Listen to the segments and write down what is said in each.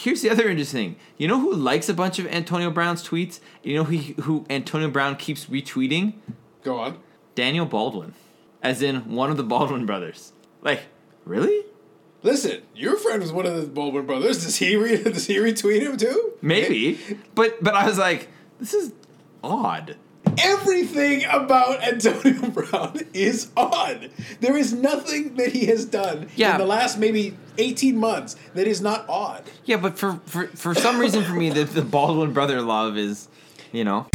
here's the other interesting thing. You know who likes a bunch of Antonio Brown's tweets? You know who who Antonio Brown keeps retweeting? Go on. Daniel Baldwin, as in one of the Baldwin brothers. Like, really? Listen, your friend was one of the Baldwin brothers. Does he read? Does he retweet him too? Maybe, but but I was like, this is odd. Everything about Antonio Brown is odd. There is nothing that he has done Yeah. in the last maybe eighteen months that is not odd. Yeah, but for for, for some reason, for me, the, the Baldwin brother love is, you know,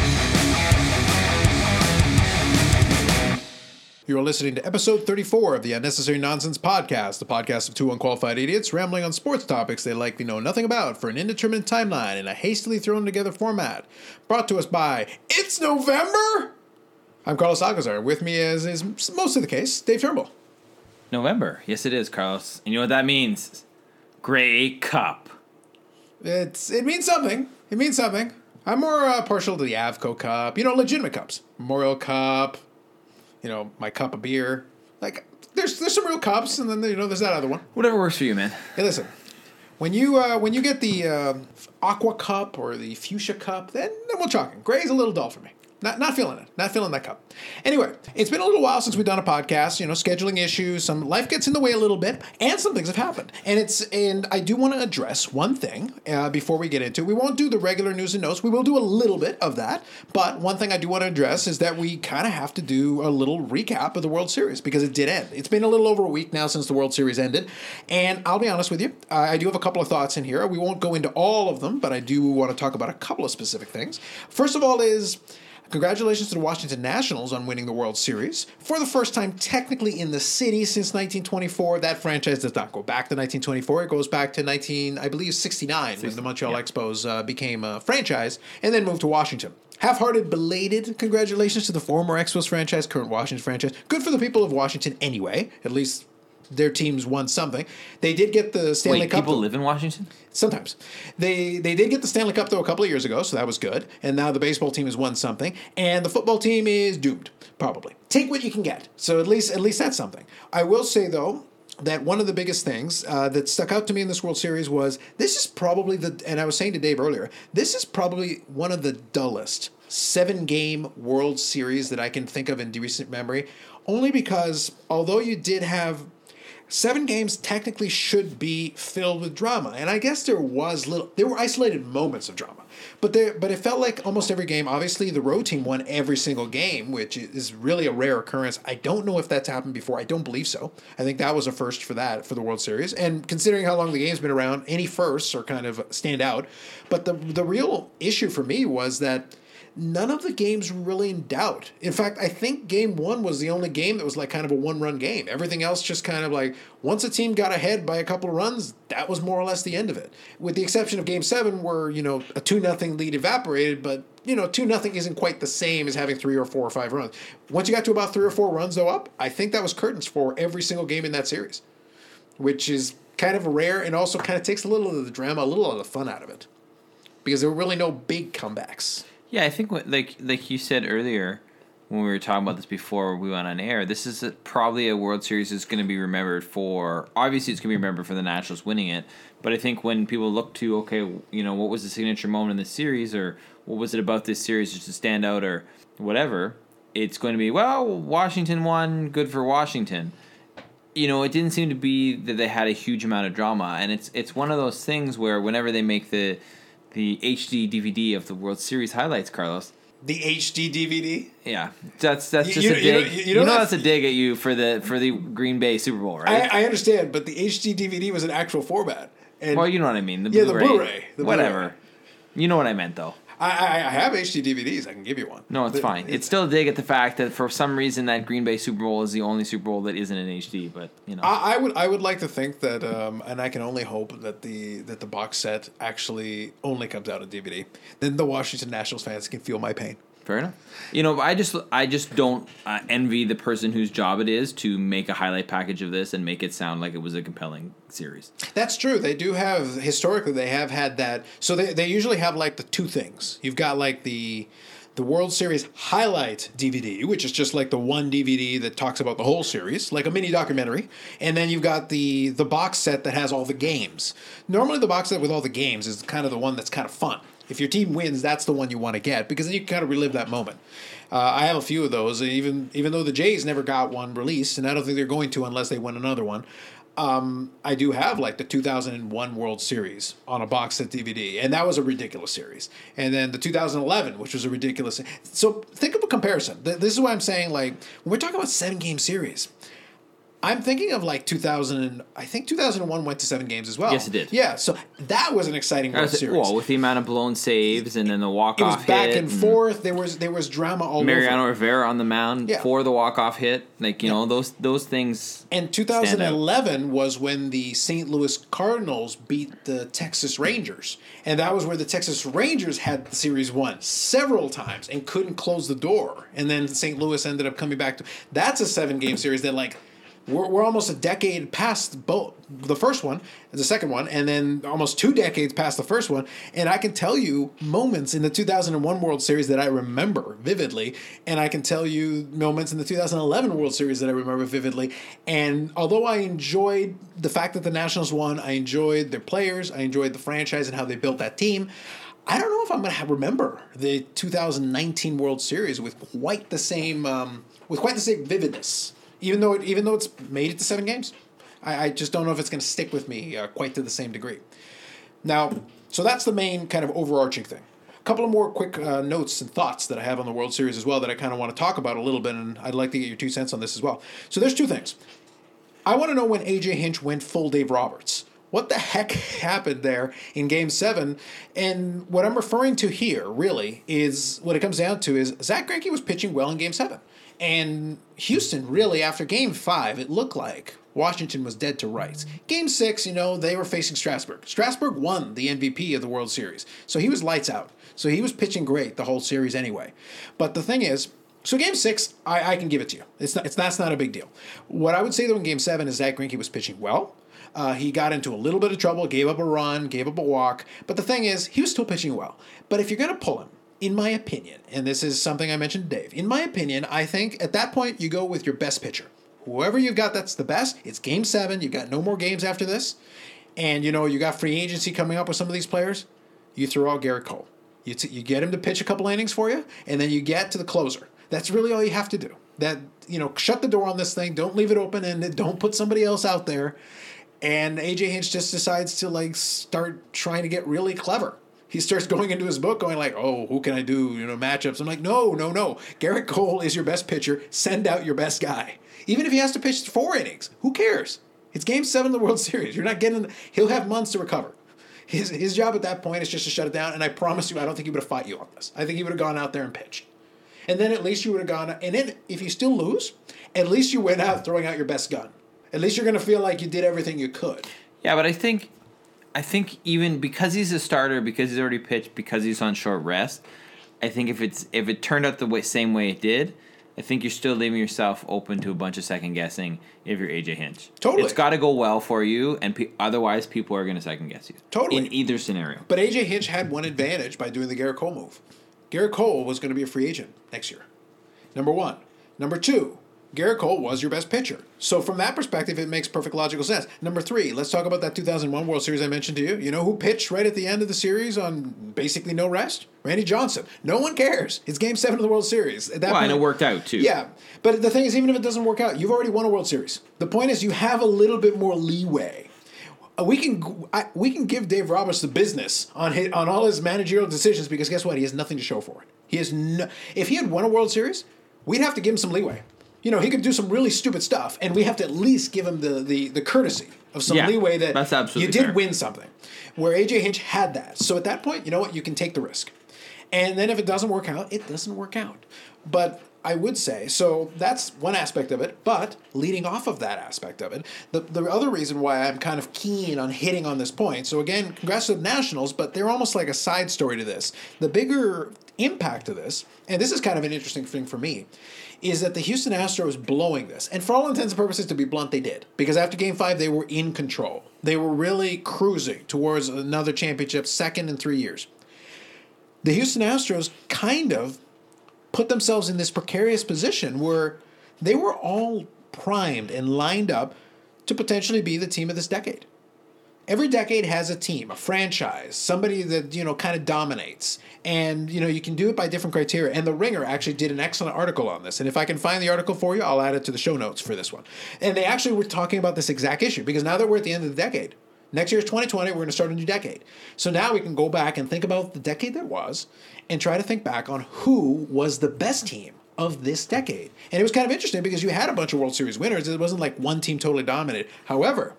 You are listening to episode 34 of the Unnecessary Nonsense Podcast, the podcast of two unqualified idiots rambling on sports topics they likely know nothing about for an indeterminate timeline in a hastily thrown together format. Brought to us by It's November! I'm Carlos Alcazar. With me, as is most of the case, Dave Turnbull. November. Yes, it is, Carlos. And you know what that means? Grey Cup. It's It means something. It means something. I'm more uh, partial to the Avco Cup, you know, legitimate cups. Memorial Cup, you know, my cup of beer. Like, there's there's some real cups, and then, you know, there's that other one. Whatever works for you, man. Hey, listen. When you uh, when you get the uh, aqua cup or the fuchsia cup, then, then we're talking. Gray's a little dull for me. Not not feeling it. Not feeling that cup. Anyway, it's been a little while since we've done a podcast. You know, scheduling issues, some life gets in the way a little bit, and some things have happened. And it's and I do want to address one thing uh, before we get into. it. We won't do the regular news and notes. We will do a little bit of that. But one thing I do want to address is that we kind of have to do a little recap of the World Series because it did end. It's been a little over a week now since the World Series ended, and I'll be honest with you, I I do have a couple of thoughts in here. We won't go into all of them, but I do want to talk about a couple of specific things. First of all, is Congratulations to the Washington Nationals on winning the World Series. For the first time, technically in the city since 1924, that franchise does not go back to 1924. It goes back to 19, I believe, 69 when the Montreal yeah. Expos uh, became a franchise and then moved to Washington. Half hearted, belated congratulations to the former Expos franchise, current Washington franchise. Good for the people of Washington anyway. At least their teams won something. They did get the Stanley Wait, Cup. people live in Washington? Sometimes they they did get the Stanley Cup though a couple of years ago, so that was good. And now the baseball team has won something, and the football team is doomed probably. Take what you can get. So at least at least that's something. I will say though that one of the biggest things uh, that stuck out to me in this World Series was this is probably the and I was saying to Dave earlier this is probably one of the dullest seven game World Series that I can think of in recent memory. Only because although you did have seven games technically should be filled with drama. And i guess there was little there were isolated moments of drama. But there but it felt like almost every game obviously the road team won every single game which is really a rare occurrence. I don't know if that's happened before. I don't believe so. I think that was a first for that for the world series. And considering how long the game's been around any firsts are kind of stand out. But the the real issue for me was that none of the games were really in doubt. In fact, I think game one was the only game that was like kind of a one run game. Everything else just kind of like once a team got ahead by a couple of runs, that was more or less the end of it. With the exception of game seven, where, you know, a two nothing lead evaporated, but you know, two nothing isn't quite the same as having three or four or five runs. Once you got to about three or four runs though up, I think that was curtains for every single game in that series. Which is kind of rare and also kind of takes a little of the drama, a little of the fun out of it. Because there were really no big comebacks. Yeah, I think what, like like you said earlier when we were talking about this before we went on air, this is a, probably a World Series that's going to be remembered for. Obviously, it's going to be remembered for the Nationals winning it. But I think when people look to okay, you know, what was the signature moment in this series, or what was it about this series just to stand out, or whatever, it's going to be well, Washington won, good for Washington. You know, it didn't seem to be that they had a huge amount of drama, and it's it's one of those things where whenever they make the the HD DVD of the World Series highlights, Carlos. The HD DVD. Yeah, that's that's just you- a you know- dig. you You know that's- that's a dig at you for the for the Green Bay Super Bowl, right? I, I understand, but the HD DVD was an actual format. And well, you know what I mean. The Yeah, the Blu-ray, Blu-ray, the whatever. Blu-ray. You know what I meant, though. I, I, I have HD DVDs. I can give you one. No, it's The- fine. It's still a dig at the fact that for some reason that Green Bay Super Bowl is the only Super Bowl that isn't in HD. But you know, I, I would I would like to think that, um, and I can only hope that the that the box set actually only comes out on DVD. Then the Washington Nationals fans can feel my pain. Fair enough. You know, I just I just don't uh, envy the person whose job it is to make a highlight package of this and make it sound like it was a compelling series. That's true. They do have historically they have had that. So they, they usually have like the two things. You've got like the the World Series highlight DVD, which is just like the one DVD that talks about the whole series, like a mini documentary, and then you've got the the box set that has all the games. Normally, the box set with all the games is kind of the one that's kind of fun. If your team wins, that's the one you want to get because then you can kind of relive that moment. Uh, I have a few of those, even even though the Jays never got one released, and I don't think they're going to unless they win another one um, I do have like the 2001 World Series on a box set DVD, and that was a ridiculous series. And then the 2011, which was a ridiculous. So think of a comparison. This is why I'm saying like when we're talking about seven game series, I'm thinking of like 2000. I think 2001 went to seven games as well. Yes, it did. Yeah, so that was an exciting World was, Series. Well, with the amount of blown saves and then the walk off. It was back and, and, forth. There was there was drama all Mariano over. Rivera on the mound yeah. for the walk off hit. Like you yeah. know those those things. And 2011 was when the St. Louis Cardinals beat the Texas Rangers, and that was where the Texas Rangers had the series won several times and couldn't close the door. And then St. Louis ended up coming back to. That's a seven game series that like we're, we're almost a decade past both the first one the second one and then almost two decades past the first one. And i can tell you moments in the 2001 world series that i remember vividly and i can tell you moments in the 2011 world series that i remember vividly. And although i enjoyed the fact that the nationals won i enjoyed their players i enjoyed the franchise and how they built that team I don't know if I'm going to remember the 2019 World Series with quite the same um, with quite the same vividness even though it, even though it's made it to seven games. I, I just don't know if it's going to stick with me uh, quite to the same degree. Now, so that's the main kind of overarching thing. A couple of more quick uh, notes and thoughts that I have on the World Series as well that I kind of want to talk about a little bit, and I'd like to get your two cents on this as well. So there's two things. I want to know when AJ Hinch went full Dave Roberts. What the heck happened there in Game Seven? And what I'm referring to here, really, is what it comes down to is Zack Greinke was pitching well in Game Seven. And Houston, really, after game five, it looked like Washington was dead to rights. Game six, you know, they were facing Strasburg. Strasburg won the MVP of the World Series. So he was lights out. So he was pitching great the whole series anyway. But the thing is, so game six, I, I can give it to you. It's not, it's that's not a big deal. What I would say though in game seven is Zack Greinke was pitching well. Uh, he got into a little bit of trouble, gave up a run, gave up a walk. But the thing is, he was still pitching well. But if you're going to pull him, in my opinion, and this is something I mentioned to Dave, in my opinion, I think at that point you go with your best pitcher. Whoever you've got that's the best, it's game seven. You've got no more games after this. And you know, you got free agency coming up with some of these players. You throw out Gerrit Cole. You, t- you get him to pitch a couple innings for you, and then you get to the closer. That's really all you have to do. That you know, shut the door on this thing. Don't leave it open and Don't put somebody else out there. And AJ Hinch just decides to like start trying to get really clever he starts going into his book going like, "Oh, who can I do? You know, matchups." I'm like, "No, no, no. Gerrit Cole is your best pitcher. Send out your best guy. Even if he has to pitch four innings, who cares? It's Game Seven of the World Series. You're not getting. He'll have months to recover. His his job at that point is just to shut it down. And I promise you, I don't think he would have fought you on this. I think he would have gone out there and pitched. And then at least you would have gone. And then if you still lose, at least you went out throwing out your best gun. At least you're going to feel like you did everything you could. Yeah, but I think I think even because he's a starter, because he's already pitched, because he's on short rest, I think if it's if it turned out the way, same way it did, I think you're still leaving yourself open to a bunch of second guessing if you're AJ Hinch. Totally, it's got to go well for you, and pe- otherwise people are going to second guess you. Totally, in either scenario. But AJ Hinch had one advantage by doing the Gerrit Cole move. Gerrit Cole was going to be a free agent next year. Number one. Number two. Gerrit Cole was your best pitcher. So from that perspective, it makes perfect logical sense. Number three, let's talk about that 2001 World Series I mentioned to you. You know who pitched right at the end of the series on basically no rest? Randy Johnson. No one cares. It's Game Seven of the World Series. At that well, point, and it worked out too. Yeah, but the thing is, even if it doesn't work out, you've already won a World Series. The point is, you have a little bit more leeway. Uh, we can I, we can give Dave Roberts the business on his, on all his managerial decisions because guess what? He has nothing to show for it. He has no. If he had won a World Series, we'd have to give him some leeway you know, he could do some really stupid stuff, and we have to at least give him the the, the courtesy of some yeah, leeway that that's absolutely you did fair. win something. Where AJ Hinch had that. So at that point, you know what? You can take the risk. And then if it doesn't work out, it doesn't work out. But I would say so that's one aspect of it. But leading off of that aspect of it, the, the other reason why I'm kind of keen on hitting on this point. So again, congrats to the Nationals, but they're almost like a side story to this. The bigger impact of this, and this is kind of an interesting thing for me, is that the Houston Astros blowing this. And for all intents and purposes, to be blunt, they did. Because after game five, they were in control. They were really cruising towards another championship, second in three years. The Houston Astros kind of put themselves in this precarious position where they were all primed and lined up to potentially be the team of this decade. Every decade has a team, a franchise, somebody that you know kind of dominates, and you know you can do it by different criteria. And the Ringer actually did an excellent article on this. And if I can find the article for you, I'll add it to the show notes for this one. And they actually were talking about this exact issue because now that we're at the end of the decade, next year is 2020, we're going to start a new decade. So now we can go back and think about the decade that was, and try to think back on who was the best team of this decade. And it was kind of interesting because you had a bunch of World Series winners. It wasn't like one team totally dominated. However,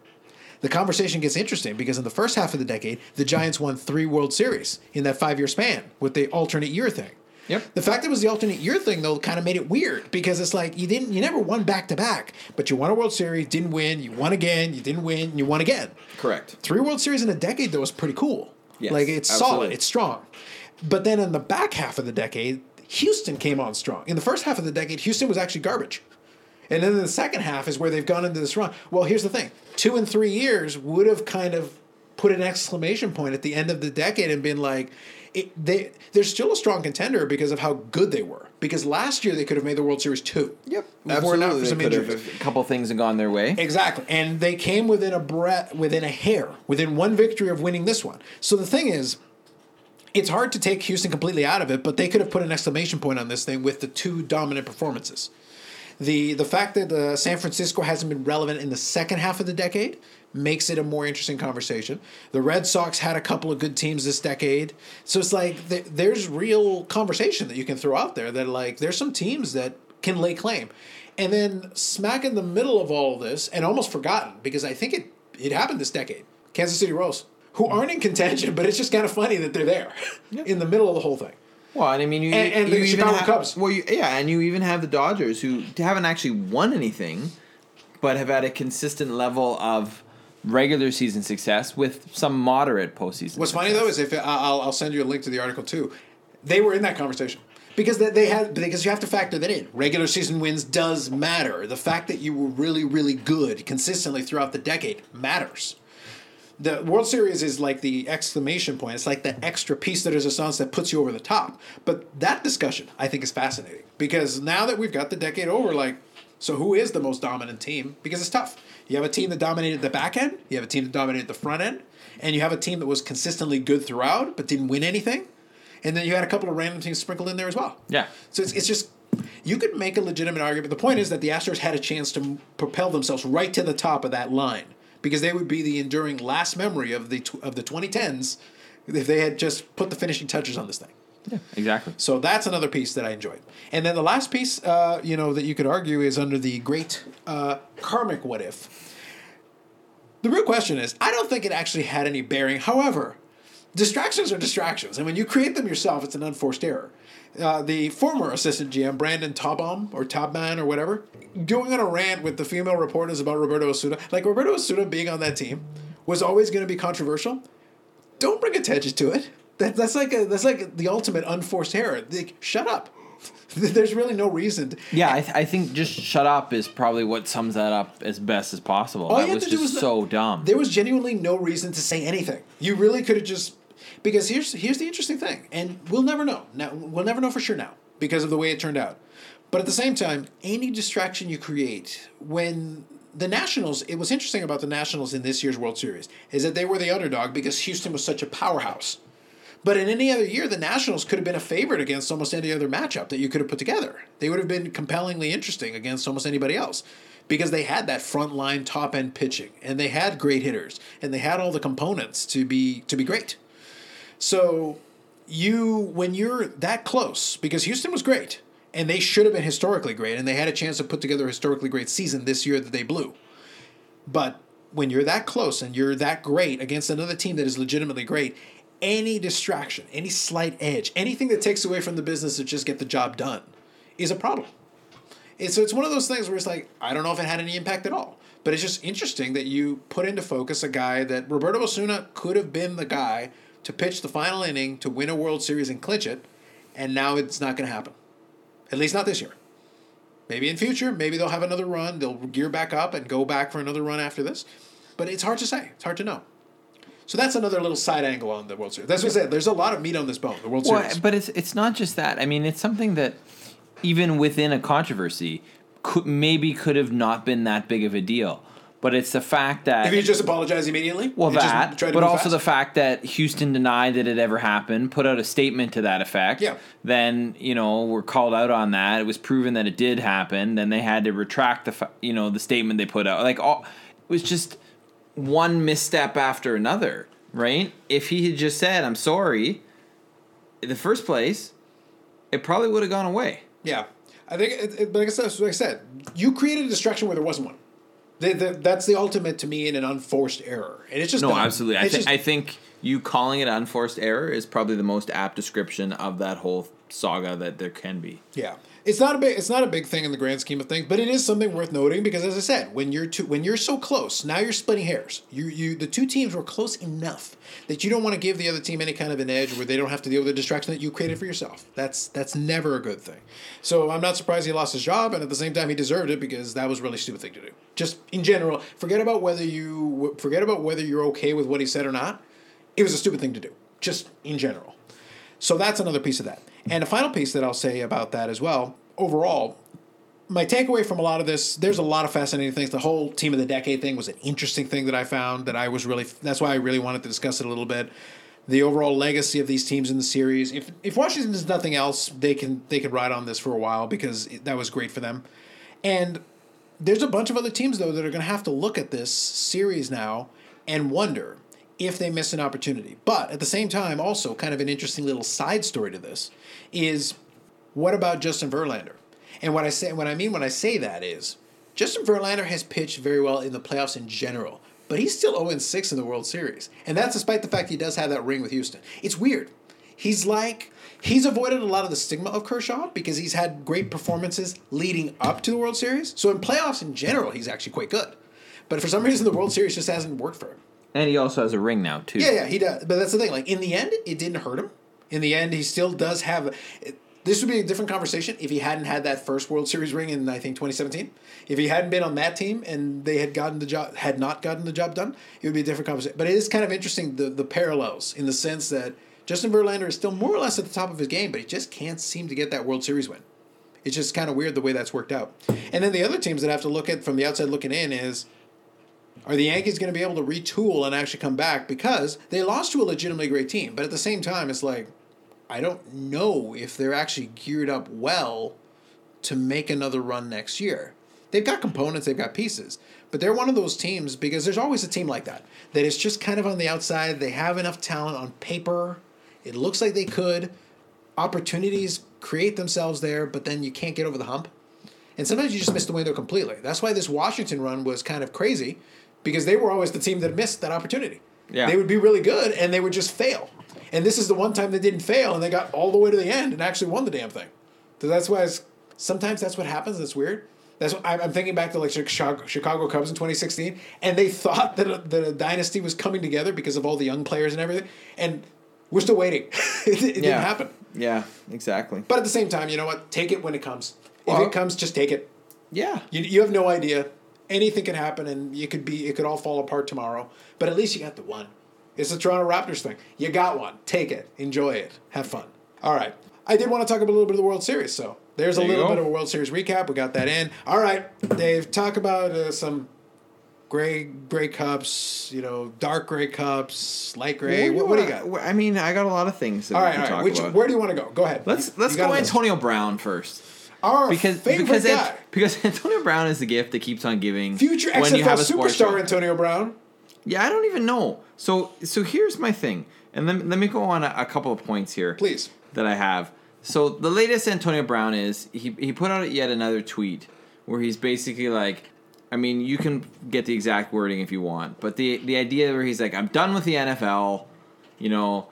the conversation gets interesting because in the first half of the decade, the Giants won three World Series in that five year span with the alternate year thing. Yep. The fact that it was the alternate year thing though kind of made it weird because it's like you didn't you never won back to back, but you won a World Series, didn't win, you won again, you didn't win, you won again. Correct. Three World Series in a decade though was pretty cool. Yes, like it's absolutely. solid, it's strong. But then in the back half of the decade, Houston came on strong. In the first half of the decade, Houston was actually garbage. And then the second half is where they've gone into this run. Well, here's the thing two and three years would have kind of put an exclamation point at the end of the decade and been like, it, they, they're still a strong contender because of how good they were. Because last year they could have made the World Series too. Yep. It not for some They could have- injuries. A couple things have gone their way. Exactly. And they came within a breath, within a hair, within one victory of winning this one. So the thing is, it's hard to take Houston completely out of it, but they could have put an exclamation point on this thing with the two dominant performances. The the fact that uh, San Francisco hasn't been relevant in the second half of the decade makes it a more interesting conversation. The Red Sox had a couple of good teams this decade, so it's like th- there's real conversation that you can throw out there that like there's some teams that can lay claim, and then smack in the middle of all of this and almost forgotten because I think it it happened this decade. Kansas City Royals, who aren't in contention, but it's just kind of funny that they're there in the middle of the whole thing. Well, and I mean, you, And- and you the even Chicago have, Cubs. Well, you, yeah, and you even have the Dodgers who haven't actually won anything, but have had a consistent level of regular season success with some moderate postseason. What's funny though is if I'll, I'll send you a link to the article too. They were in that conversation because they, they had because you have to factor that in. Regular season wins does matter. The fact that you were really really good consistently throughout the decade matters. The World Series is like the exclamation point. It's like the extra piece that is a sauce that puts you over the top. But that discussion I think is fascinating because now that we've got the decade over, like, so who is the most dominant team? Because it's tough. You have a team that dominated the back end, you have a team that dominated the front end, and you have a team that was consistently good throughout but didn't win anything. And then you had a couple of random teams sprinkled in there as well. Yeah. So it's, it's just you could make a legitimate argument. The point is that the Astros had a chance to propel themselves right to the top of that line because they would be the enduring last memory of the tw- of the 2010s if they had just put the finishing touches on this thing. Yeah, exactly. So that's another piece that I enjoyed. And then the last piece, uh, you know, that you could argue is under the great uh, karmic what if. The real question is, I don't think it actually had any bearing. However, distractions are distractions, and when you create them yourself, it's an unforced error. Uh, the former assistant GM, Brandon Taubman or Taubman or whatever, doing on a rant with the female reporters about Roberto Osuna, like Roberto Osuna being on that team, was always going to be controversial. Don't bring attention to it. That, that's like a, that's like the ultimate unforced error. Like, shut up. There's really no reason. To, Yeah, I, th- I think just shut up is probably what sums that up as best as possible. All you that had was to do just was so dumb. There was genuinely no reason to say anything. You really could have just because here's here's the interesting thing, and we'll never know. Now we'll never know for sure now because of the way it turned out. But at the same time, any distraction you create when the Nationals, it was interesting about the Nationals in this year's World Series is that they were the underdog because Houston was such a powerhouse. But in any other year, the Nationals could have been a favorite against almost any other matchup that you could have put together. They would have been compellingly interesting against almost anybody else because they had that front line top end pitching and they had great hitters and they had all the components to be to be great. So you when you're that close because Houston was great and they should have been historically great and they had a chance to put together a historically great season this year that they blew. But when you're that close and you're that great against another team that is legitimately great, any distraction, any slight edge, anything that takes away from the business to just get the job done is a problem. And so it's one of those things where it's like, I don't know if it had any impact at all. But it's just interesting that you put into focus a guy that Roberto Osuna could have been the guy to pitch the final inning to win a World Series and clinch it, and now it's not going to happen. At least not this year. Maybe in future, maybe they'll have another run. They'll gear back up and go back for another run after this. But it's hard to say. It's hard to know. So that's another little side angle on the World Series. That's what I said. There's a lot of meat on this bone. The World Well, Series. but it's it's not just that. I mean, it's something that even within a controversy, could maybe could have not been that big of a deal. But it's the fact that If you just apologize immediately, well, that, but also fast. the fact that Houston denied that it ever happened, put out a statement to that effect. Yeah. Then you know were called out on that. It was proven that it did happen. Then they had to retract the you know the statement they put out. Like all, it was just one misstep after another. Right? If he had just said, "I'm sorry," in the first place, it probably would have gone away. Yeah, I think, it, it, but like I, said, like I said, you created a distraction where there wasn't one. That's the ultimate to me in an unforced error, and it's just No, dumb. absolutely. I think just- I think you calling it unforced error is probably the most apt description of that whole saga that there can be. Yeah, it's not a big it's not a big thing in the grand scheme of things, but it is something worth noting because, as I said, when you're two, when you're so close, now you're splitting hairs. You you the two teams were close enough that you don't want to give the other team any kind of an edge where they don't have to deal with the distraction that you created for yourself. That's that's never a good thing. So I'm not surprised he lost his job, and at the same time, he deserved it because that was a really stupid thing to do. Just in general, forget about whether you forget about whether you're okay with what he said or not. It was a stupid thing to do, just in general. So that's another piece of that. And a final piece that I'll say about that as well, overall, my takeaway from a lot of this, there's a lot of fascinating things. The whole team of the decade thing was an interesting thing that I found that I was really, that's why I really wanted to discuss it a little bit. The overall legacy of these teams in the series. If, if Washington does nothing else, they can they can ride on this for a while because that was great for them. And there's a bunch of other teams though that are going to have to look at this series now and wonder if they miss an opportunity. But at the same time, also kind of an interesting little side story to this is what about Justin Verlander? And what I say, what I mean when I say that is, Justin Verlander has pitched very well in the playoffs in general, but he's still 0 6 in the World Series, and that's despite the fact he does have that ring with Houston. It's weird. He's like he's avoided a lot of the stigma of Kershaw because he's had great performances leading up to the World Series. So in playoffs in general, he's actually quite good. But for some reason, the World Series just hasn't worked for him. And he also has a ring now too. Yeah, yeah, he does. But that's the thing. Like in the end, it didn't hurt him. In the end, he still does have. It, this would be a different conversation if he hadn't had that first World Series ring in I think 2017. If he hadn't been on that team and they had gotten the job, had not gotten the job done, it would be a different conversation. But it is kind of interesting the the parallels in the sense that Justin Verlander is still more or less at the top of his game, but he just can't seem to get that World Series win. It's just kind of weird the way that's worked out. And then the other teams that have to look at from the outside looking in is are the Yankees going to be able to retool and actually come back because they lost to a legitimately great team, but at the same time, it's like I don't know if they're actually geared up well to make another run next year. They've got components, they've got pieces, but they're one of those teams because there's always a team like that that is just kind of on the outside. They have enough talent on paper. It looks like they could. Opportunities create themselves there, but then you can't get over the hump. And sometimes you just miss the window completely. That's why this Washington run was kind of crazy because they were always the team that missed that opportunity. Yeah. They would be really good and they would just fail. And this is the one time they didn't fail and they got all the way to the end and actually won the damn thing. So that's why it's, sometimes that's what happens. That's weird. That's what, I'm thinking back to like Chicago, Chicago Cubs in 2016, and they thought that a, that a dynasty was coming together because of all the young players and everything, and we're still waiting. it it didn't happen. Yeah, exactly. But at the same time, you know what? Take it when it comes. If Well- it comes, just take it. Yeah. You, you have no idea. Anything can happen, and you could be it could all fall apart tomorrow. But at least you got the one. It's the Toronto Raptors thing. You got one. Take it. Enjoy it. Have fun. All right. I did want to talk about a little bit of the World Series, so there's a There you little go. bit of a World Series recap. We got that in. All right, Dave. Talk about uh, some gray gray cups. You know, dark gray cups, light gray. What, what do you got? I mean, I got a lot of things. That All right, all right. talk Which, about. where do you want to go? Go ahead. let's let's go a. Antonio Brown first. Our Because because guy, because Antonio Brown is the gift that keeps on giving. future when you have a superstar. Antonio Brown. Yeah, I don't even know. So so here's my thing, and let, let me go on a, a couple of points here. Please. That I have. So the latest Antonio Brown is he he put out yet another tweet where he's basically like, I mean, you can get the exact wording if you want, but the the idea where he's like, I'm done with the NFL, you know,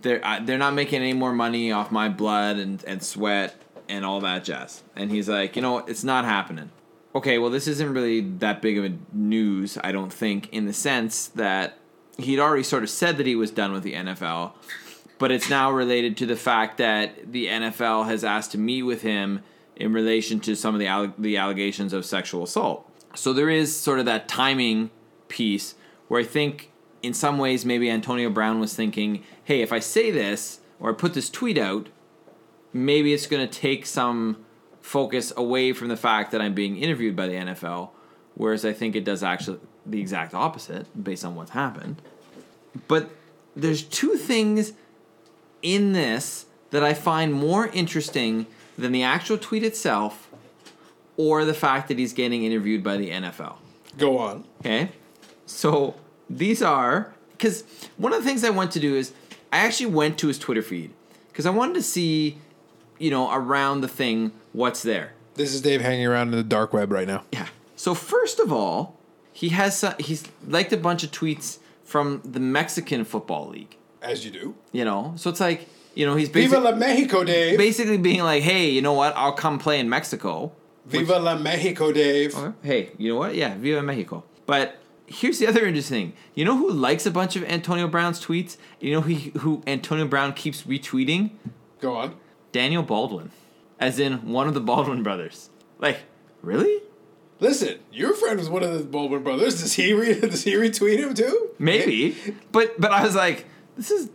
they're I, they're not making any more money off my blood and and sweat and all that jazz, and he's like, you know, it's not happening. Okay, well, this isn't really that big of a news, I don't think, in the sense that he'd already sort of said that he was done with the NFL, but it's now related to the fact that the NFL has asked to meet with him in relation to some of the the allegations of sexual assault. So there is sort of that timing piece where I think in some ways maybe Antonio Brown was thinking, "Hey, if I say this or I put this tweet out, maybe it's going to take some focus away from the fact that I'm being interviewed by the NFL, whereas I think it does actually the exact opposite based on what's happened. But there's two things in this that I find more interesting than the actual tweet itself or the fact that he's getting interviewed by the NFL. Go on. Okay. So these are because one of the things I want to do is I actually went to his Twitter feed because I wanted to see, you know, around the thing what's there. This is Dave hanging around in the dark web right now. Yeah. So first of all, he has some, he's liked a bunch of tweets from the Mexican Football League. As you do. You know, so it's like you know he's Viva la Mexico, Dave. basically being like, hey, you know what? I'll come play in Mexico. Viva la Mexico, Dave. Oh, hey, you know what? Yeah, Viva Mexico. But here's the other interesting thing. You know who likes a bunch of Antonio Brown's tweets? You know who who Antonio Brown keeps retweeting? Go on. Daniel Baldwin, as in one of the Baldwin brothers. Like, really? Listen, you're friend was one of the Baldwin brothers. Does he re- does he retweet him too? Maybe. But but I was like, this is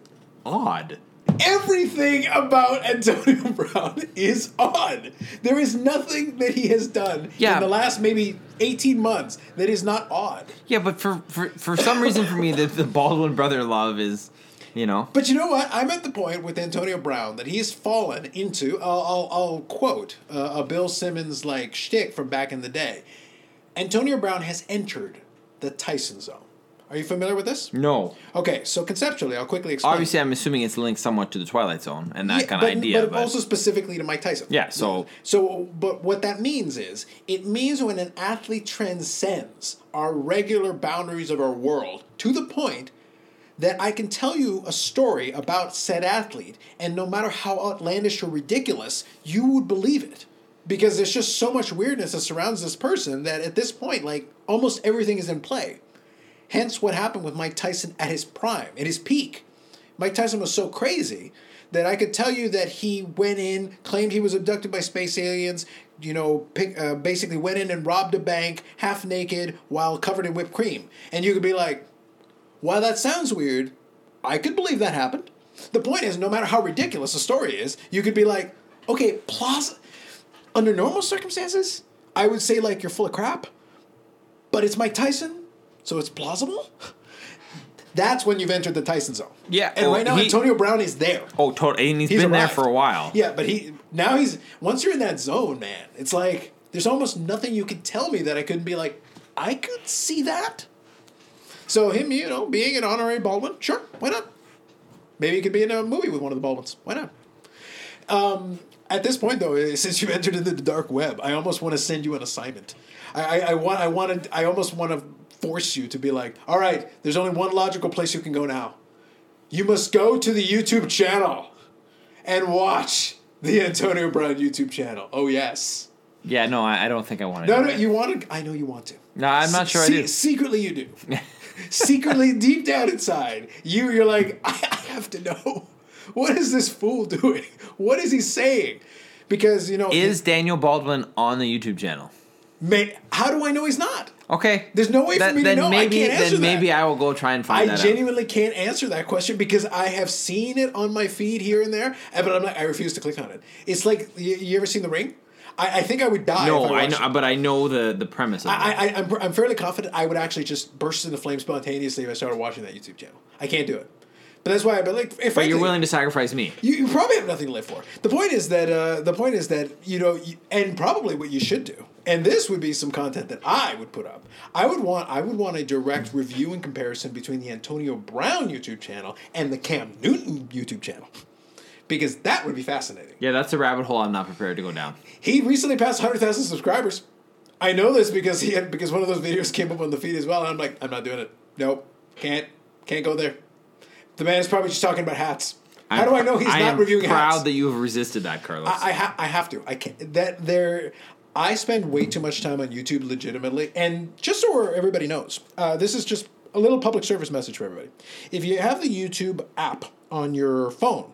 odd. Everything about Antonio Brown is odd. There is nothing that he has done Yeah. in the last maybe 18 months that is not odd. Yeah, but for for, for some reason for me the, the Baldwin brother love is, you know. But you know what? I'm at the point with Antonio Brown that he's fallen into. I'll, I'll, I'll quote uh, a Bill Simmons like shtick from back in the day. Antonio Brown has entered the Tyson zone. Are you familiar with this? No. Okay, so conceptually, I'll quickly explain. Obviously I'm assuming it's linked somewhat to the Twilight Zone and that Yeah, kind of but, idea. but, But, also specifically to Mike Tyson. Yeah, so- so but what that means is it means when an athlete transcends our regular boundaries of our world to the point that I can tell you a story about said athlete, and no matter how outlandish or ridiculous, you would believe it. Because there's just so much weirdness that surrounds this person that at this point, like almost everything is in play. Hence, what happened with Mike Tyson at his prime, at his peak. Mike Tyson was so crazy that I could tell you that he went in, claimed he was abducted by space aliens, you know, pick, uh, basically went in and robbed a bank half naked while covered in whipped cream. And you could be like, while that sounds weird, I could believe that happened. The point is, no matter how ridiculous the story is, you could be like, okay, plaus- under normal circumstances, I would say like you're full of crap, but it's Mike Tyson, so it's plausible. That's when you've entered the Tyson zone. Yeah, and oh, right now he- Antonio Brown is there. Oh, totally. And he's He's been there for a while. Yeah, but he now he's once you're in that zone, man. It's like there's almost nothing you could tell me that I couldn't be like, I could see that. So him, you know, being an honorary Baldwin, sure, why not? Maybe he could be in a movie with one of the Baldwins. Why not? Um, at this point, though, eh, since you've entered into the dark web, I almost want to send you an assignment. I, I, I want, I wanted, I almost want to force you to be like, all right, there's only one logical place you can go now. You must go to the YouTube channel and watch the Antonio Brown YouTube channel. Oh yes. Yeah, no, I, I don't think I want to. No, no, it. you want to. I know you want to. No, I'm not sure I do. Secretly, you do. Secretly, deep down inside, you you're like, I, I have to know. What is this fool doing? What is he saying? Because you know, Is Daniel Baldwin on the YouTube channel? may, how do I know he's not? Okay. There's no way for That- me to know. I can't answer then maybe that. I will go try and find I genuinely can't answer that question because I have seen it on my feed here and there, eh, but I'm like, I refuse to click on it. It's like you, you ever seen The Ring? I, I think I would die. No, if I, I know, but I know the the premise of it. I, I, I'm, I'm fairly confident I would actually just burst into flames spontaneously if I started watching that YouTube channel. I can't do it. But that's why. I but like, if but you're willing to sacrifice me. you, you probably have nothing to live for. The point is that uh, the point is that you know, you, and probably what you should do. And this would be some content that I would put up. I would want I would want a direct review and comparison between the Antonio Brown YouTube channel and the Cam Newton YouTube channel, because that would be fascinating. Yeah, that's a rabbit hole I'm not prepared to go down. He recently passed hundred thousand subscribers. I know this because he had because one of those videos came up on the feed as well, and I'm like, I'm not doing it. Nope, can't can't go there. The man is probably just talking about hats. How I'm do I know he's I not reviewing proud hats? that you have resisted that, Carlos. I, I, ha- I have to. I can't. That there. I spend way too much time on YouTube, legitimately, and just so everybody knows, uh, this is just a little public service message for everybody. If you have the YouTube app on your phone,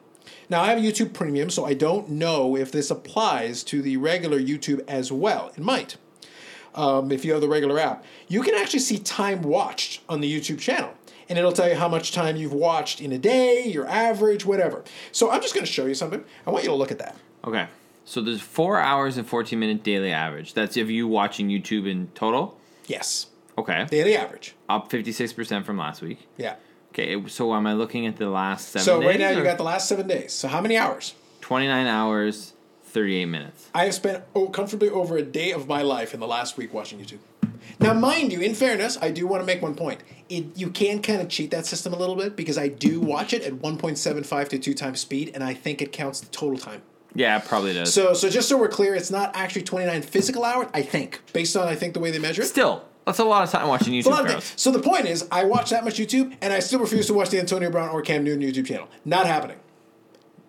now I have YouTube Premium, so I don't know if this applies to the regular YouTube as well. It might. Um, if you have the regular app, you can actually see time watched on the YouTube channel. And it'll tell you how much time you've watched in a day, your average, whatever. So I'm just going to show you something. I want you to look at that. okay. So there's four hours and 14 minute daily average. That's if you watching YouTube in total. Yes. Okay. Daily average. Up 56% from last week. Yeah. Okay, so am I looking at the last seven So days? right now you got the last seven days. So how many hours? 29 hours, 38 minutes. I have spent oh, comfortably over a day of my life in the last week watching YouTube. Now, mind you, in fairness, I do want to make one point. It, you can kind of cheat that system a little bit because I do watch it at 1.75 to 2 times speed, and I think it counts the total time. Yeah, it probably does. So, so just so we're clear, it's not actually 29 physical hours, I think, based on, I think, the way they measure it. Still, that's a lot of time watching YouTube. lot of Carlos. things. So the point is, I watch that much YouTube, and I still refuse to watch the Antonio Brown or Cam Newton YouTube channel. Not happening.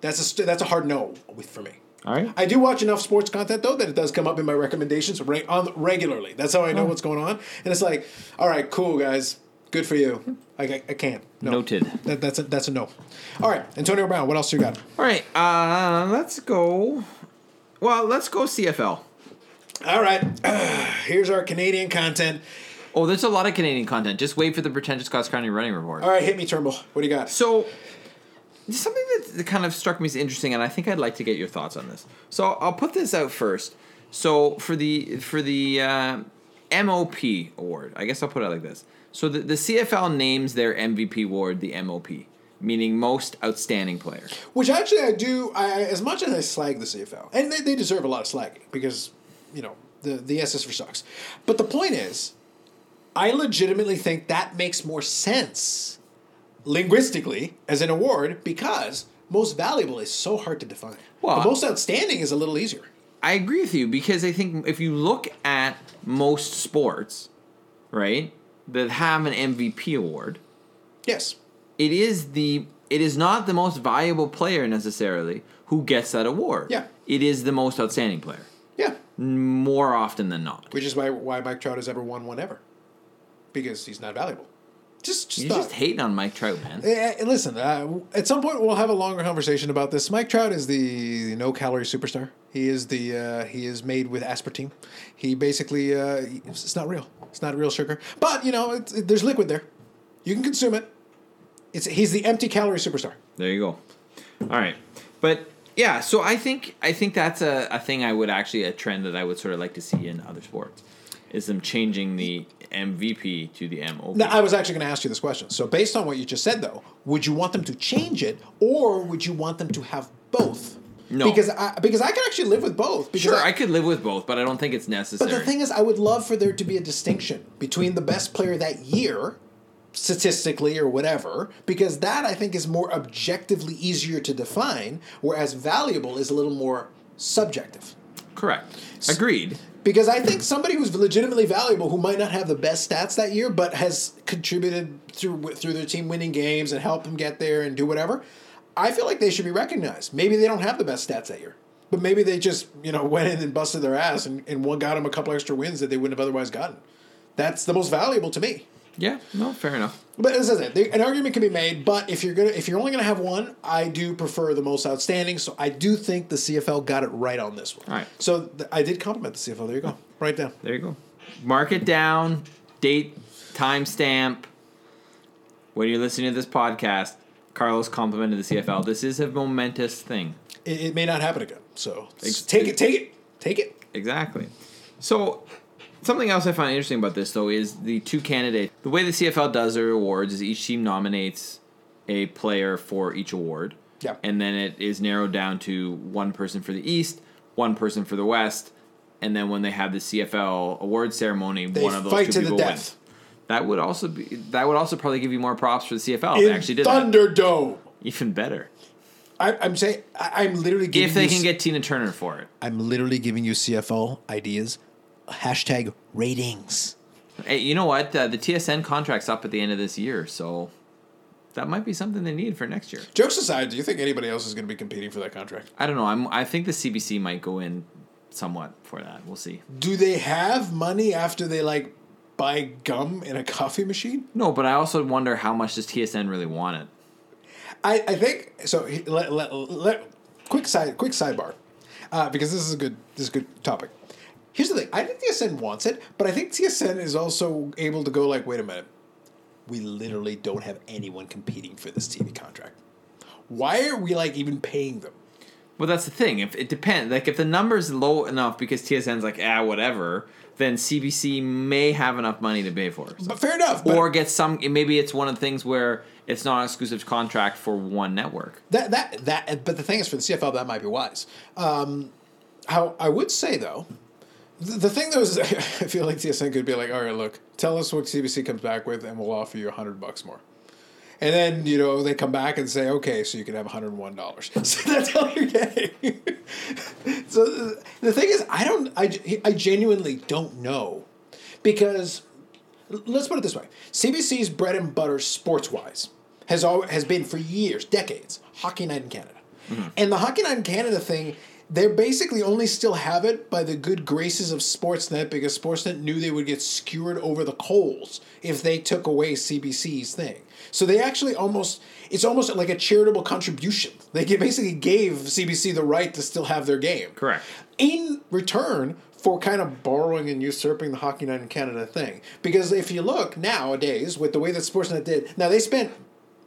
That's a st- that's a hard no with for me. All right. I do watch enough sports content though that it does come up in my recommendations re- on regularly. That's how I know what's going on. And it's like, all right, cool guys, good for you. I, I, I can't. No. Noted. That, that's a, that's a no. All right, Antonio Brown. What else you got? All right, uh, let's go. Well, let's go CFL. All right, here's our Canadian content. Oh, there's a lot of Canadian content. Just wait for the pretentious Scotts County running report. All right, hit me, Turnbull. What do you got? So, something that- that kind of struck me as interesting, and I think I'd like to get your thoughts on this. So, I'll put this out first. So, for the for the uh, MOP award, I guess I'll put it like this. So, the, the CFL names their MVP award the MOP, meaning most outstanding player. Which actually I do. I as much as I slag the CFL, and they, they deserve a lot of slagging because you know the the SS for sucks. But the point is, I legitimately think that makes more sense linguistically as an award because most valuable is so hard to define. Well, the most outstanding is a little easier. I agree with you because I think if you look at most sports, right, that have an MVP award, Yes. it is the it is not the most valuable player necessarily who gets that award. Yeah. It is the most outstanding player. More often than not. Which is why why Mike Trout has ever won one ever, because he's not valuable. Just just You're thought. just hating on Mike Trout, man. Eh, listen, uh, at some point we'll have a longer conversation about this. Mike Trout is the no calorie superstar. He is the uh, he is made with aspartame. He basically uh, it's not real. It's not real sugar, but you know it's, it, there's liquid there. You can consume it. It's he's the empty calorie superstar. There you go. All right. But yeah, so I think I think that's a, a thing I would actually a trend that I would sort of like to see in other sports. Is them changing the MVP to the MOP. Now, I was actually going to ask you this question. So, based on what you just said, though, would you want them to change it, or would you want them to have both? No. because I, because I can actually live with both. Sure, I, I could live with both, but I don't think it's necessary. But the thing is, I would love for there to be a distinction between the best player that year, statistically or whatever, because that I think is more objectively easier to define, whereas valuable is a little more subjective. Correct. Agreed. Because I think somebody who's legitimately valuable, who might not have the best stats that year, but has contributed through through their team winning games and helped them get there and do whatever, I feel like they should be recognized. Maybe they don't have the best stats that year, but maybe they just you know went in and busted their ass and, and one got them a couple extra wins that they wouldn't have otherwise gotten. That's the most valuable to me. Yeah, no, fair enough. But as I said, there- an argument can be made. But if you're gonna, if you're only gonna have one, I do prefer the most outstanding. So I do think the CFL got it right on this one. All right. So th- I did compliment the CFL. There you go. Right down. There you go. Mark it down, date, timestamp. When you're listening to this podcast, Carlos complimented the CFL. This is a momentous thing. It, it may not happen again. So Ex- take it, take it, take it. Exactly. So, something else I find interesting about this, though, is the two candidates. The way the CFL does their awards is each team nominates a player for each award. Yeah. And then it is narrowed down to one person for the East, one person for the West, and then when they have the CFL award ceremony, They one of those fight two to the people death. wins. That would also be that would also probably give you more props for the CFL if they actually did that. Thunderdome. Even better. I, I'm saying I, I'm literally giving If they you, can get Tina Turner for it. I'm literally giving you CFL ideas. Hashtag ratings. Hey, you know what? Uh, the TSN contract's up at the end of this year, so that might be something they need for next year. Jokes aside, do you think anybody else is going to be competing for that contract? I don't know. I'm. I think the CBC might go in somewhat for that. We'll see. Do they have money after they like buy gum in a coffee machine? No, but I also wonder how much does TSN really want it. I, I think so. Let, let, let, quick side quick sidebar, uh, because this is a good this is a good topic. Here's the thing: I think TSN wants it, but I think TSN is also able to go like, wait a minute, we literally don't have anyone competing for this TV contract. Why are we like even paying them? Well, that's the thing. If it depends, like if the number's low enough because TSN's like ah whatever, then CBC may have enough money to pay for it. But fair enough. Or get some. Maybe it's one of the things where it's not an exclusive contract for one network. that that that. But the thing is, for the CFL, that might be wise. Um, how I would say though, the, thing though is, I feel like TSN could be like, all right, look, tell us what CBC comes back with, and we'll offer you a hundred bucks more. And then you know they come back and say, okay, so you can have one hundred one dollars. So that's all you're getting. so the- the thing is, I don't, I, I genuinely don't know, because let's put it this way: CBC's bread and butter, sports wise, has al- has been for years, decades, Hockey Night in Canada, mm-hmm. and the Hockey Night in Canada thing. They basically only still have it by the good graces of Sportsnet because Sportsnet knew they would get skewered over the coals if they took away CBC's thing. So they actually almost it's almost like a charitable contribution. They basically gave CBC the right to still have their game. Correct. In return for kind of borrowing and usurping the Hockey Night in Canada thing. Because if you look nowadays with the way that Sportsnet did, now they spent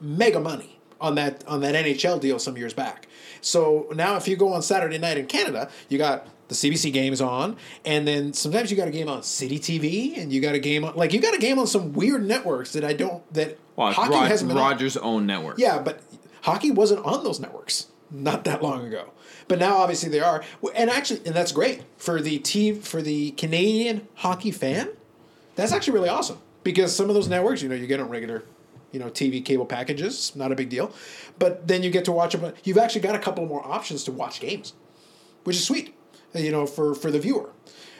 mega money on that on that NHL deal some years back. So now if you go on Saturday night in Canada, you got the CBC games on, and then sometimes you got a game on City TV, and you got a game on like you got a game on some weird networks that I don't that Well, hockey Rod- hasn't been on. Rogers' own network. Yeah, but hockey wasn't on those networks not that long ago. But now obviously they are, and actually, and that's great for the team for the Canadian hockey fan. That's actually really awesome because some of those networks, you know, you get on regular, you know, TV cable packages, not a big deal, but then you get to watch them. You've actually got a couple more options to watch games, which is sweet, you know, for for the viewer.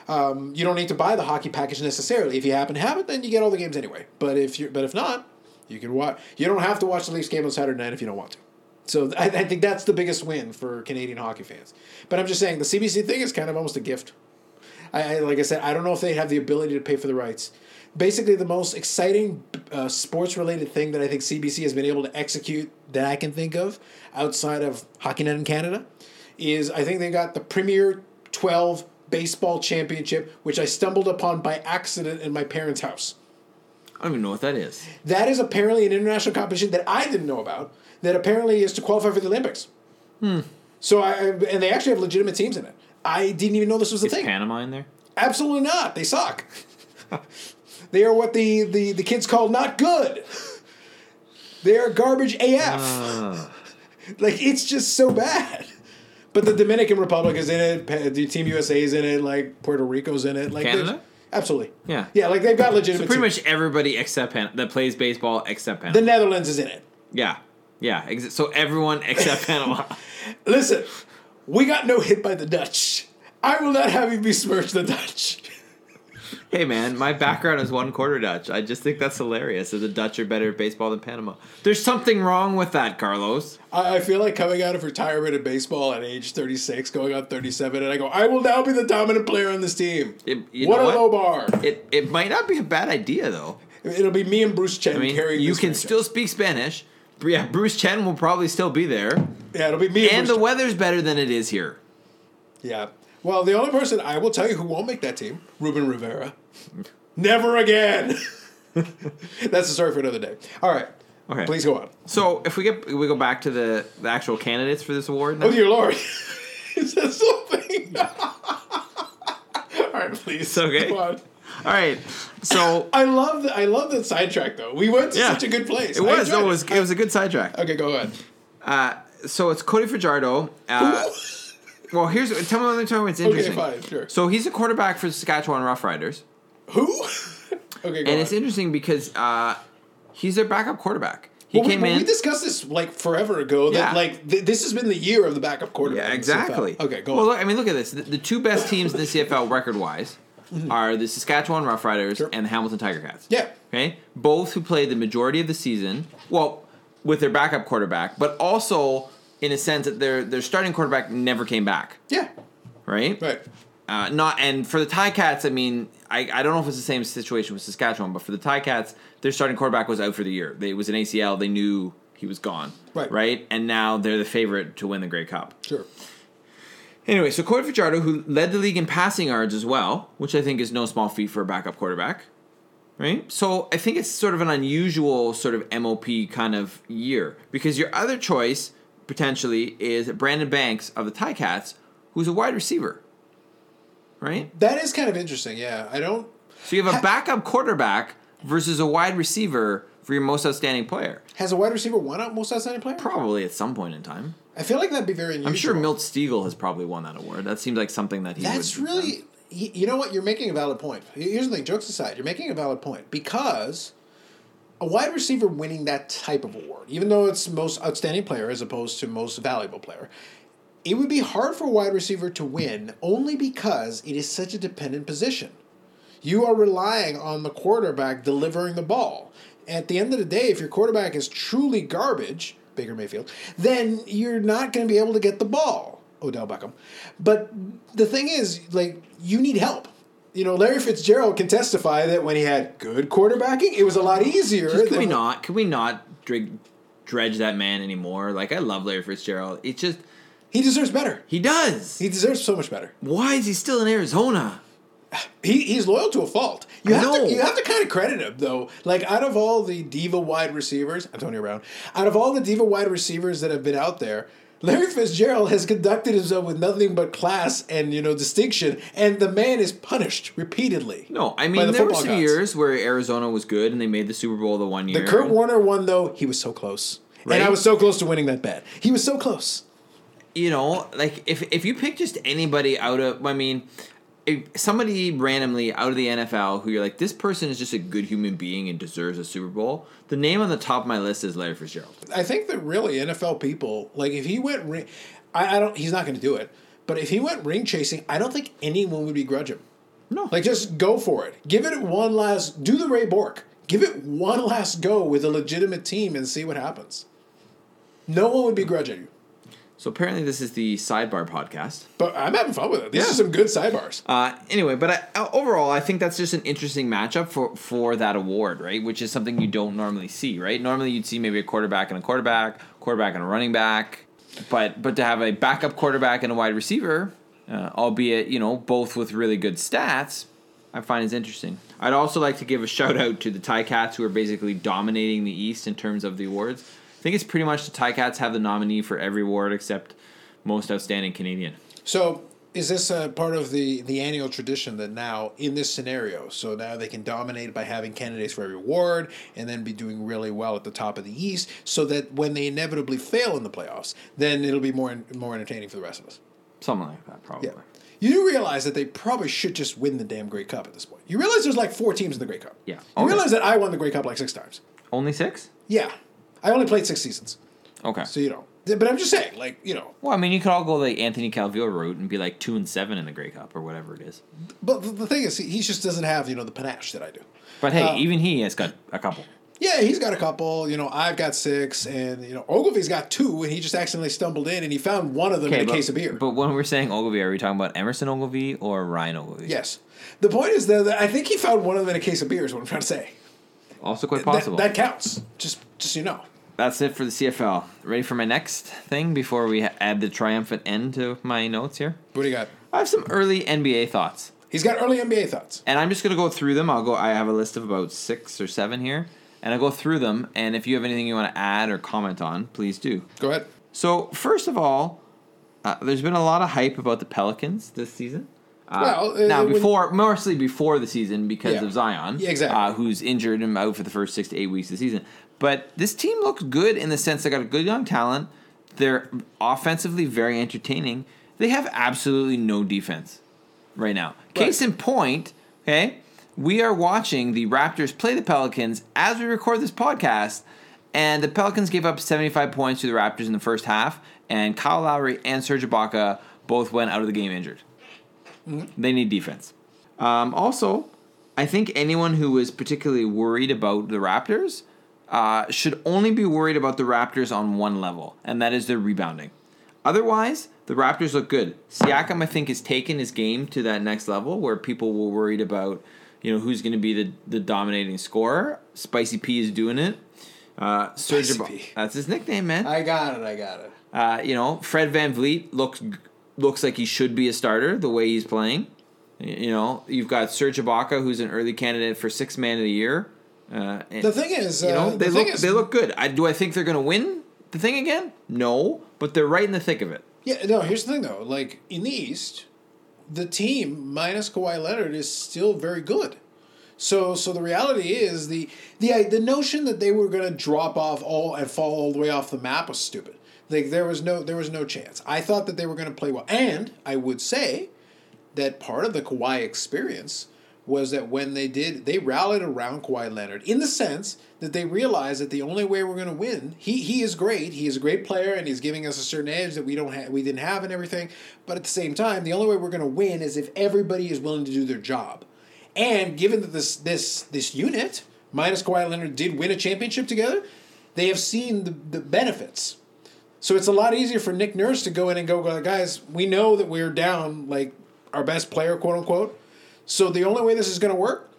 Um, you don't need to buy the hockey package necessarily. If you happen to have it, then you get all the games anyway. But if you but if not, you can watch. You don't have to watch the Leafs game on Saturday night if you don't want to. So I, I think that's the biggest win for Canadian hockey fans. But I'm just saying the CBC thing is kind of almost a gift. I, I like I said, I don't know if they have the ability to pay for the rights. Basically, the most exciting uh, sports related thing that I think CBC has been able to execute that I can think of outside of Hockey Night in Canada is I think they got the Premier 12 baseball championship, which I stumbled upon by accident in my parents' house. I don't even know what that is. That is apparently an international competition that I didn't know about. That apparently is to qualify for the Olympics. So I and they actually have legitimate teams in it. I didn't even know this was a Is thing. Panama in there? Absolutely not. They suck. they are what the, the, the kids call not good. They are garbage AF. Ah. like it's just so bad. But the Dominican Republic is in it. The Team USA is in it. Like Puerto Rico's in it. Like Canada? Absolutely. Yeah. Yeah. Like they've got legitimate. So pretty much everybody except Pan- that plays baseball except Panama. the Netherlands is in it. yeah, yeah. Ex- so everyone except Panama. Listen, we got no hit by the Dutch. I will not have you besmirch the Dutch. Hey man, my background is one quarter Dutch. I just think that's hilarious that the Dutch are better at baseball than Panama. There's something wrong with that, Carlos. I I feel like coming out of retirement in baseball at age 36, going on 37, and I go, I will now be the dominant player on this team. It- what a what? low bar. It it might not be a bad idea though. It'll be me and Bruce Chen I mean, carrying you can franchise. still speak Spanish. Yeah, Bruce Chen will probably still be there, Yeah, it'll be me and, and the Chen. weather's better than it is here. Yeah. Well, the only person I will tell you who won't make that team, Ruben Rivera. Never again. That's a story for another day. All right. Okay. Please go on. So if we get we go back to the, the actual candidates for this award. Now? Oh, dear Lord. Is that something? All right, please. Okay. Go on. All right. So I love the I love that sidetrack though. We went to yeah, such a good place. It was. No, it was. It was a good sidetrack. Okay, go ahead. Uh, so it's Cody Fajardo. Uh, well, here's tell me. Let me tell you what's interesting. fine, sure. So he's a quarterback for the Saskatchewan Roughriders, Who? okay, go and on. it's interesting because uh, he's their backup quarterback. He Well, came well, in. we discussed this like forever ago. That Yeah. like th- this has been the year of the backup quarterback. Yeah, in the CFL. exactly. Okay, go well, on. look, I mean, look at this. The, the two best teams in the CFL record wise are the Saskatchewan Roughriders Mm-hmm. Sure. and the Hamilton Tiger Cats. Yeah. Okay. Both who played the majority of the season. Well, with their backup quarterback, but also in a sense that their their starting quarterback never came back. Yeah. Right. Right. Uh, not and for the Ticats, I mean, I, I don't know if it's the same situation with Saskatchewan, but for the Ticats, their starting quarterback was out for the year. They, it was an ACL. They knew he was gone. Right. Right. And now they're the favorite to win the Grey Cup. Sure. Anyway, so Cody Fajardo, who led the league in passing yards as well, which I think is no small feat for a backup quarterback, right? So I think it's sort of an unusual sort of MOP kind of year because your other choice potentially is Brandon Banks of the Ticats, who's a wide receiver. Right? That is kind of interesting. Yeah, I don't. So you have a backup quarterback versus a wide receiver for your most outstanding player. Has a wide receiver won out most outstanding player? Probably at some point in time. I feel like that'd be very unusual. I'm sure Milt Stegall has probably won that award. That seems like something that he That's really. You know what? You're making a valid point. Here's the thing. Jokes aside, you're making a valid point because a wide receiver winning that type of award, even though it's most outstanding player as opposed to most valuable player, it would be hard for a wide receiver to win only because it is such a dependent position. You are relying on the quarterback delivering the ball. At the end of the day, if your quarterback is truly garbage, Baker Mayfield, then you're not going to be able to get the ball, Odell Beckham. But the thing is, like, you need help. You know, Larry Fitzgerald can testify that when he had good quarterbacking, it was a lot easier. Just, can we not? Can we not drig, dredge that man anymore? Like I love Larry Fitzgerald. It's just He deserves better. he does. He deserves so much better. Why is he still in Arizona? He, he's loyal to a fault. You I have know. to you have to kind of credit him though. Like out of all the diva wide receivers, Antonio Brown, out of all the diva wide receivers that have been out there, Larry Fitzgerald has conducted himself with nothing but class and you know distinction, and the man is punished repeatedly. No, I mean the there were some gods. years where Arizona was good and they made the Super Bowl the one year. The Kurt Warner one though, he was so close, Right? and I was so close to winning that bet. He was so close. you know, like if if you pick just anybody out of, I mean, somebody randomly out of the NFL who you're like, this person is just a good human being and deserves a Super Bowl. The name on the top of my list is Larry Fitzgerald. I think that really NFL people like if he went ring, I, I don't. He's not going to do it. But if he went ring chasing, I don't think anyone would begrudge him. No, Like just go for it. Give it one last. Do the Ray Bourque. Give it one last go with a legitimate team and see what happens. No one would begrudge you. So apparently this is the sidebar podcast. But I'm having fun with it. These Yeah. are some good sidebars. Uh, anyway, but I, uh, overall, I think that's just an interesting matchup for, for that award, right? Which is something you don't normally see, right? Normally, you'd see maybe a quarterback and a quarterback, quarterback and a running back, but but to have a backup quarterback and a wide receiver, uh, albeit you know both with really good stats, I find is interesting. I'd also like to give a shout out to the Ticats who are basically dominating the East in terms of the awards. I think it's pretty much the Ticats have the nominee for every award except most outstanding Canadian. So is this a part of the the annual tradition that now in this scenario, so now they can dominate by having candidates for every award and then be doing really well at the top of the East, so that when they inevitably fail in the playoffs, then it'll be more more entertaining for the rest of us. Something like that, probably. Yeah. You do realize that they probably should just win the damn Grey Cup at this point. You realize there's like four teams in the Grey Cup. Yeah. You realize that I won the Grey Cup like six times. Only six? Yeah. I only played six seasons. Okay. So, you know. But I'm just saying, like, you know. Well, I mean, you could all go the Anthony Calvillo route and be like two and seven in the Grey Cup or whatever it is. But the- thing is, he just doesn't have, you know, the panache that I do. But hey, Uh, even he has got a couple. Yeah, he's got a couple. You know, I've got six, and you know, Ogilvy's got two, and he just accidentally stumbled in, and he found one of them in a but, case of beer. But when we're saying Ogilvy, are we talking about Emerson Ogilvy or Ryan Ogilvy? yes, the point is that that I think he found one of them in a case of beer. Is what I'm trying to say. Also quite That- possible. That, counts. Just, just so you know. That's it for the CFL. Ready for my next thing before we add the triumphant end to my notes here? What do you got? I have some early NBA thoughts. He's got early NBA thoughts. And I'm just gonna go through them. I'll go. I have a list of about six or seven here, and I'll go through them. And if you have anything you want to add or comment on, please do. Go ahead. So first of all, uh, there's been a lot of hype about the Pelicans this season. Uh, Well, uh, now when- before mostly before the season because Yeah. of Zion, Yeah, exactly. uh, who's injured and out for the first six to eight weeks of the season. But this team looks good in the sense they got a good young talent. They're offensively very entertaining. They have absolutely no defense right now. Case in point, okay, we are watching the Raptors play the Pelicans as we record this podcast, and the Pelicans gave up 75 points to the Raptors in the first half, and Kyle Lowry and Serge Ibaka both went out of the game injured. They need defense. Um, also, I think anyone who is particularly worried about the Raptors uh, should only be worried about the Raptors on one level, and that is their rebounding. Otherwise, the Raptors look good. Siakam, I think, has taken his game to that next level where people were worried about, you know, who's going to be the, the dominating scorer. Spicy P is doing it. Uh, Serge Ibaka- P. That's his nickname, man. I got it. I got it. Uh, you know, Fred VanVleet looks looks like he should be a starter the way he's playing. You know, you've got Serge Ibaka, who's an early candidate for six man of the year. Uh, and, The thing is, uh, you know, the they thing look is, they look good. I do I think they're going to win the thing again? No, but they're right in the thick of it. Yeah, no, here's the thing though. Like in the East, the team minus Kawhi Leonard is still very good. So so the reality is the the the notion that they were going to drop off all and fall all the way off the map was stupid. Like there was no there was no chance. I thought that they were going to play well. And I would say that part of the Kawhi experience was that when they did, they rallied around Kawhi Leonard in the sense that they realized that the only way we're going to win, he he is great, he is a great player, and he's giving us a certain edge that we don't have, we didn't have, and everything. But at the same time, the only way we're going to win is if everybody is willing to do their job. And given that this this this unit minus Kawhi Leonard did win a championship together, they have seen the, the benefits. So it's a lot easier for Nick Nurse to go in and go, guys, we know that we're down like our best player, quote unquote so the only way this is going to work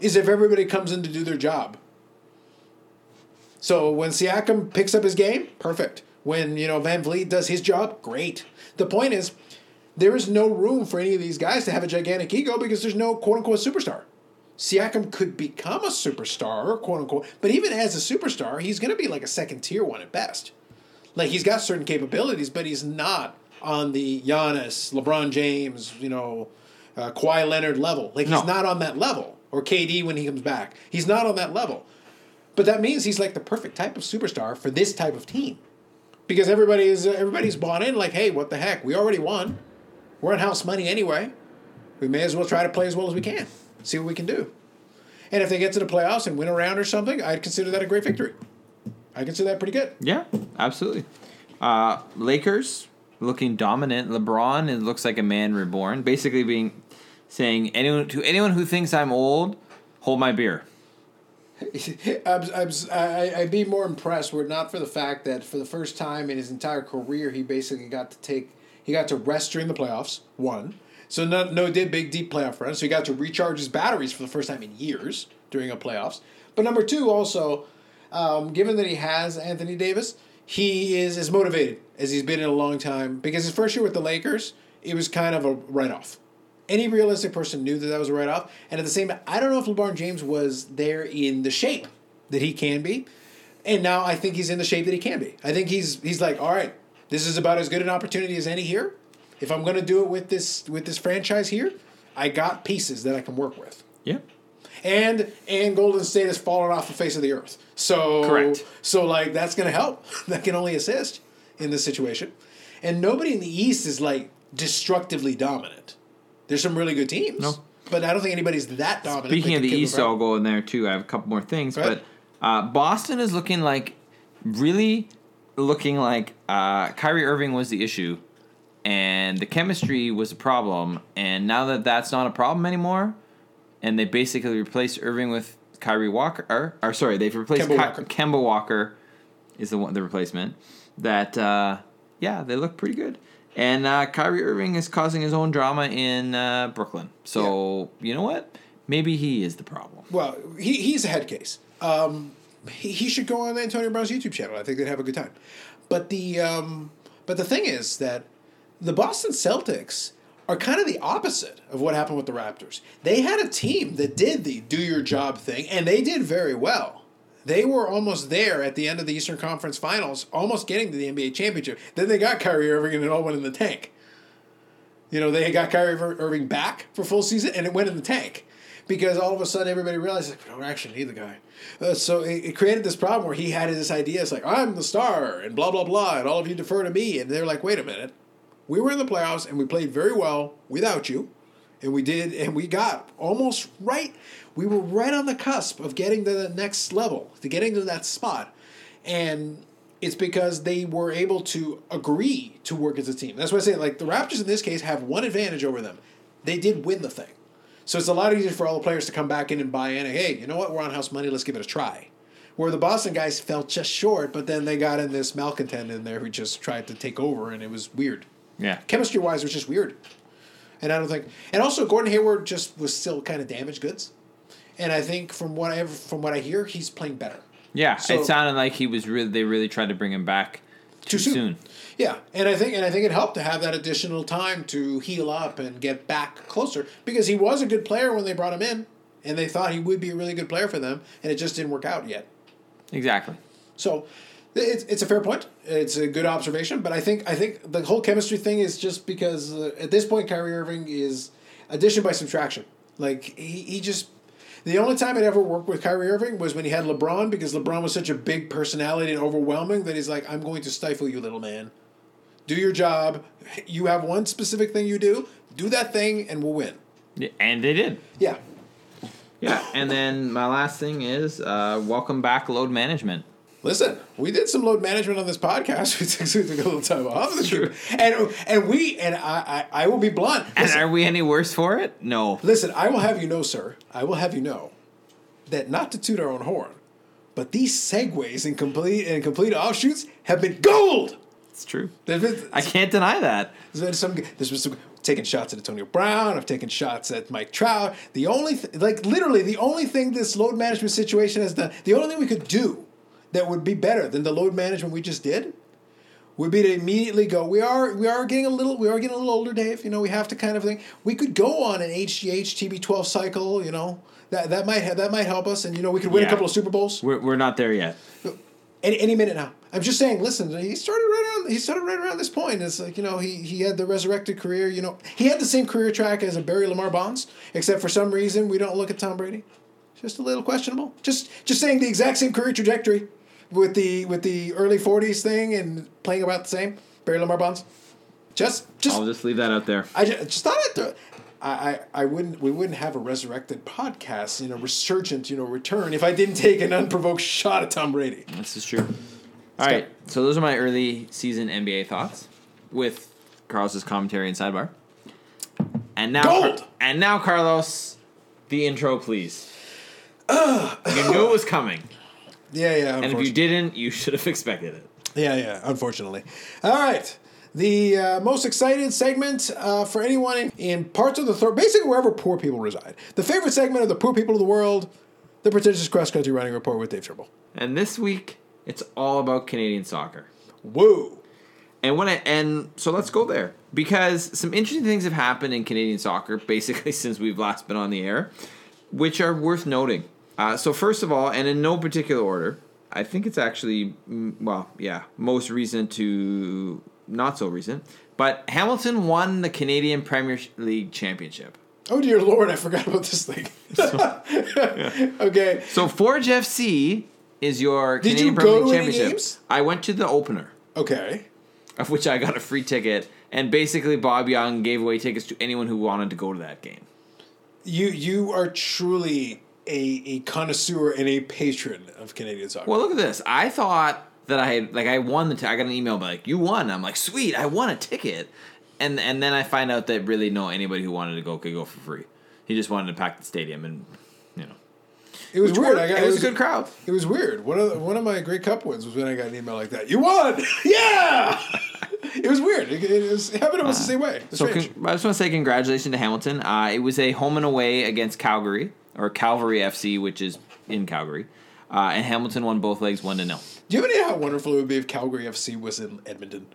is if everybody comes in to do their job. So when Siakam picks up his game, perfect. When you know VanVleet does his job, great. The point is, there is no room for any of these guys to have a gigantic ego because there's no quote unquote superstar. Siakam could become a superstar, quote unquote, but even as a superstar, he's going to be like a second tier one at best. Like he's got certain capabilities, but he's not on the Giannis, LeBron James, you know, uh, Kawhi Leonard level. Like he's no. not on that level. Or KD when he comes back. He's not on that level. But that means he's like the perfect type of superstar for this type of team. Because everybody is everybody's bought in like, hey, what the heck? We already won. We're on house money anyway. We may as well try to play as well as we can. See what we can do. And if they get to the playoffs and win a round or something, I'd consider that a great victory. I consider that pretty good. Yeah, absolutely. Uh, Lakers looking dominant. LeBron it looks like a man reborn, basically being saying anyone to anyone who thinks I'm old, hold my beer. I'd be more impressed were it not for the fact that for the first time in his entire career, he basically got to take he got to rest during the playoffs. One, so no no did big deep playoff run, so he got to recharge his batteries for the first time in years during a playoffs. But number two, also, um, given that he has Anthony Davis, he is as motivated as he's been in a long time because his first year with the Lakers, it was kind of a write off. Any realistic person knew that that was a write off. And at the same time, I don't know if LeBron James was there in the shape that he can be. And now I think he's in the shape that he can be. I think he's he's like, all right, this is about as good an opportunity as any here. If I'm going to do it with this with this franchise here, I got pieces that I can work with. Yeah and and Golden State has fallen off the face of the earth. So correct. So like that's going to help. that can only assist in this situation. And nobody in the East is like destructively dominant. There's some really good teams. No. But I don't think anybody's that dominant. Speaking of the East, I'll go in there too. I have a couple more things, right. but uh, Boston is looking like really looking like uh, Kyrie Irving was the issue, and the chemistry was a problem. And now that that's not a problem anymore, and they basically replaced Irving with Kyrie Walker. Or, or sorry, they've replaced Kemba, Ky- Walker. Kemba Walker is the one the replacement. That uh, yeah, they look pretty good. And uh, Kyrie Irving is causing his own drama in uh, Brooklyn. So yeah. you know what? Maybe he is the problem. Well, he, he's a head case. Um, he, he should go on Antonio Brown's YouTube channel. I think they'd have a good time. But the um, but the thing is that the Boston Celtics are kind of the opposite of what happened with the Raptors. They had a team that did the do your job thing, and they did very well. They were almost there at the end of the Eastern Conference Finals, almost getting to the NBA championship. Then they got Kyrie Irving, and it all went in the tank. You know, they got Kyrie Irving back for full season, and it went in the tank because all of a sudden everybody realized like, we don't actually need the guy. Uh, so it, it, created this problem where he had this idea. It's like I'm the star, and blah blah blah, and all of you defer to me. And they're like, wait a minute, we were in the playoffs and we played very well without you. And we did, and we got almost right. We were right on the cusp of getting to the next level, to getting to that spot. And it's because they were able to agree to work as a team. That's why I say, like, the Raptors in this case have one advantage over them. They did win the thing. So it's a lot easier for all the players to come back in and buy in. And, hey, you know what? We're on house money. Let's give it a try. Where the Boston guys fell just short, but then they got in this malcontent in there who just tried to take over, and it was weird. Yeah. Chemistry wise, it was just weird. And I don't think, and also Gordon Hayward just was still kind of damaged goods. And I think from what I from what I hear, he's playing better. Yeah, so, it sounded like he was really. They really tried to bring him back too, too soon. soon. Yeah, and I think and I think it helped to have that additional time to heal up and get back closer because he was a good player when they brought him in, and they thought he would be a really good player for them, and it just didn't work out yet. Exactly. So It's, it's a fair point. It's a good observation, but I think I think the whole chemistry thing is just because uh, at this point Kyrie Irving is addition by subtraction. Like he, he just the only time it ever worked with Kyrie Irving was when he had LeBron because LeBron was such a big personality and overwhelming that he's like, I'm going to stifle you, little man. Do your job. You have one specific thing you do. Do that thing, and we'll win. And they did. Yeah. Yeah, and then my last thing is uh, welcome back load management. Listen, we did some load management on this podcast. We took, a little time off. And and we and I I, I will be blunt. And are we any worse for it? No. listen, I will have you know, sir. I will have you know that not to toot our own horn, but these segues and complete and complete offshoots have been gold. It's true. There's been, I can't deny that. there's been some. There's been some taking shots at Antonio Brown. I've taken shots at Mike Trout. The only, th- like literally, the only thing this load management situation has done, the only thing we could do that would be better than the load management we just did, would be to immediately go. We are we are getting a little we are getting a little older, Dave. You know, we have to kind of think. We could go on an HGH TB12 cycle. You know, that that might have, that might help us, and you know, we could win Yeah. a couple of Super Bowls We're, we're not there yet. any, any minute now. I'm just saying. Listen, he started right around. He started right around this point. It's like you know he he had the resurrected career. You know he had the same career track as a Barry Lamar Bonds, except for some reason we don't look at Tom Brady. Just a little questionable. Just just saying the exact same career trajectory with the with the early 40s thing and playing about the same Barry Lamar Bonds. Just just I'll just leave that out there. I just, just thought it. I, I, I wouldn't we wouldn't have a resurrected podcast, you know, resurgent, you know, return if I didn't take an unprovoked shot at Tom Brady. This is true. All right, so those are my early season NBA thoughts with Carlos's commentary and sidebar. And now, Gold! and now, Carlos, the intro, please. you knew it was coming, Yeah, yeah. and if you didn't, you should have expected it. Yeah, yeah, unfortunately. All right. The uh, most excited segment uh, for anyone in, in parts of the third, basically wherever poor people reside. The favorite segment of the poor people of the world, the pretentious cross country running report with Dave Trimble. And this week, it's all about Canadian soccer. Whoa. And when I and so let's go there because some interesting things have happened in Canadian soccer basically since we've last been on the air, which are worth noting. Uh, so first of all, and in no particular order, I think it's actually well, yeah, most recent to not so recent, but Hamilton won the Canadian Premier League championship. Oh dear Lord, I forgot about this thing. okay. So Forge FC is your Did Canadian you Premier go League to any championship. games? I went to the opener. Okay. of which I got a free ticket, and basically Bob Young gave away tickets to anyone who wanted to go to that game. You you are truly a, a connoisseur and a patron of Canadian soccer. Well, look at this. I thought that I had like I won the. T- I got an email like you won. I'm like sweet. I won a ticket, and and then I find out that really no anybody who wanted to go could go for free. He just wanted to pack the stadium, and you know it was which weird. worked. I got, it was a good crowd. It was weird. One of the, one of my great cup wins was when I got an email like that. You won! yeah! it was weird. It, it was it happened almost the same way. So con- I just want to say congratulations to Hamilton. Uh, it was a home and away against Calgary or Calvary FC, which is in Calgary, uh, and Hamilton won both legs one to nil. Do you have any idea how wonderful it would be if Calgary FC was in Edmonton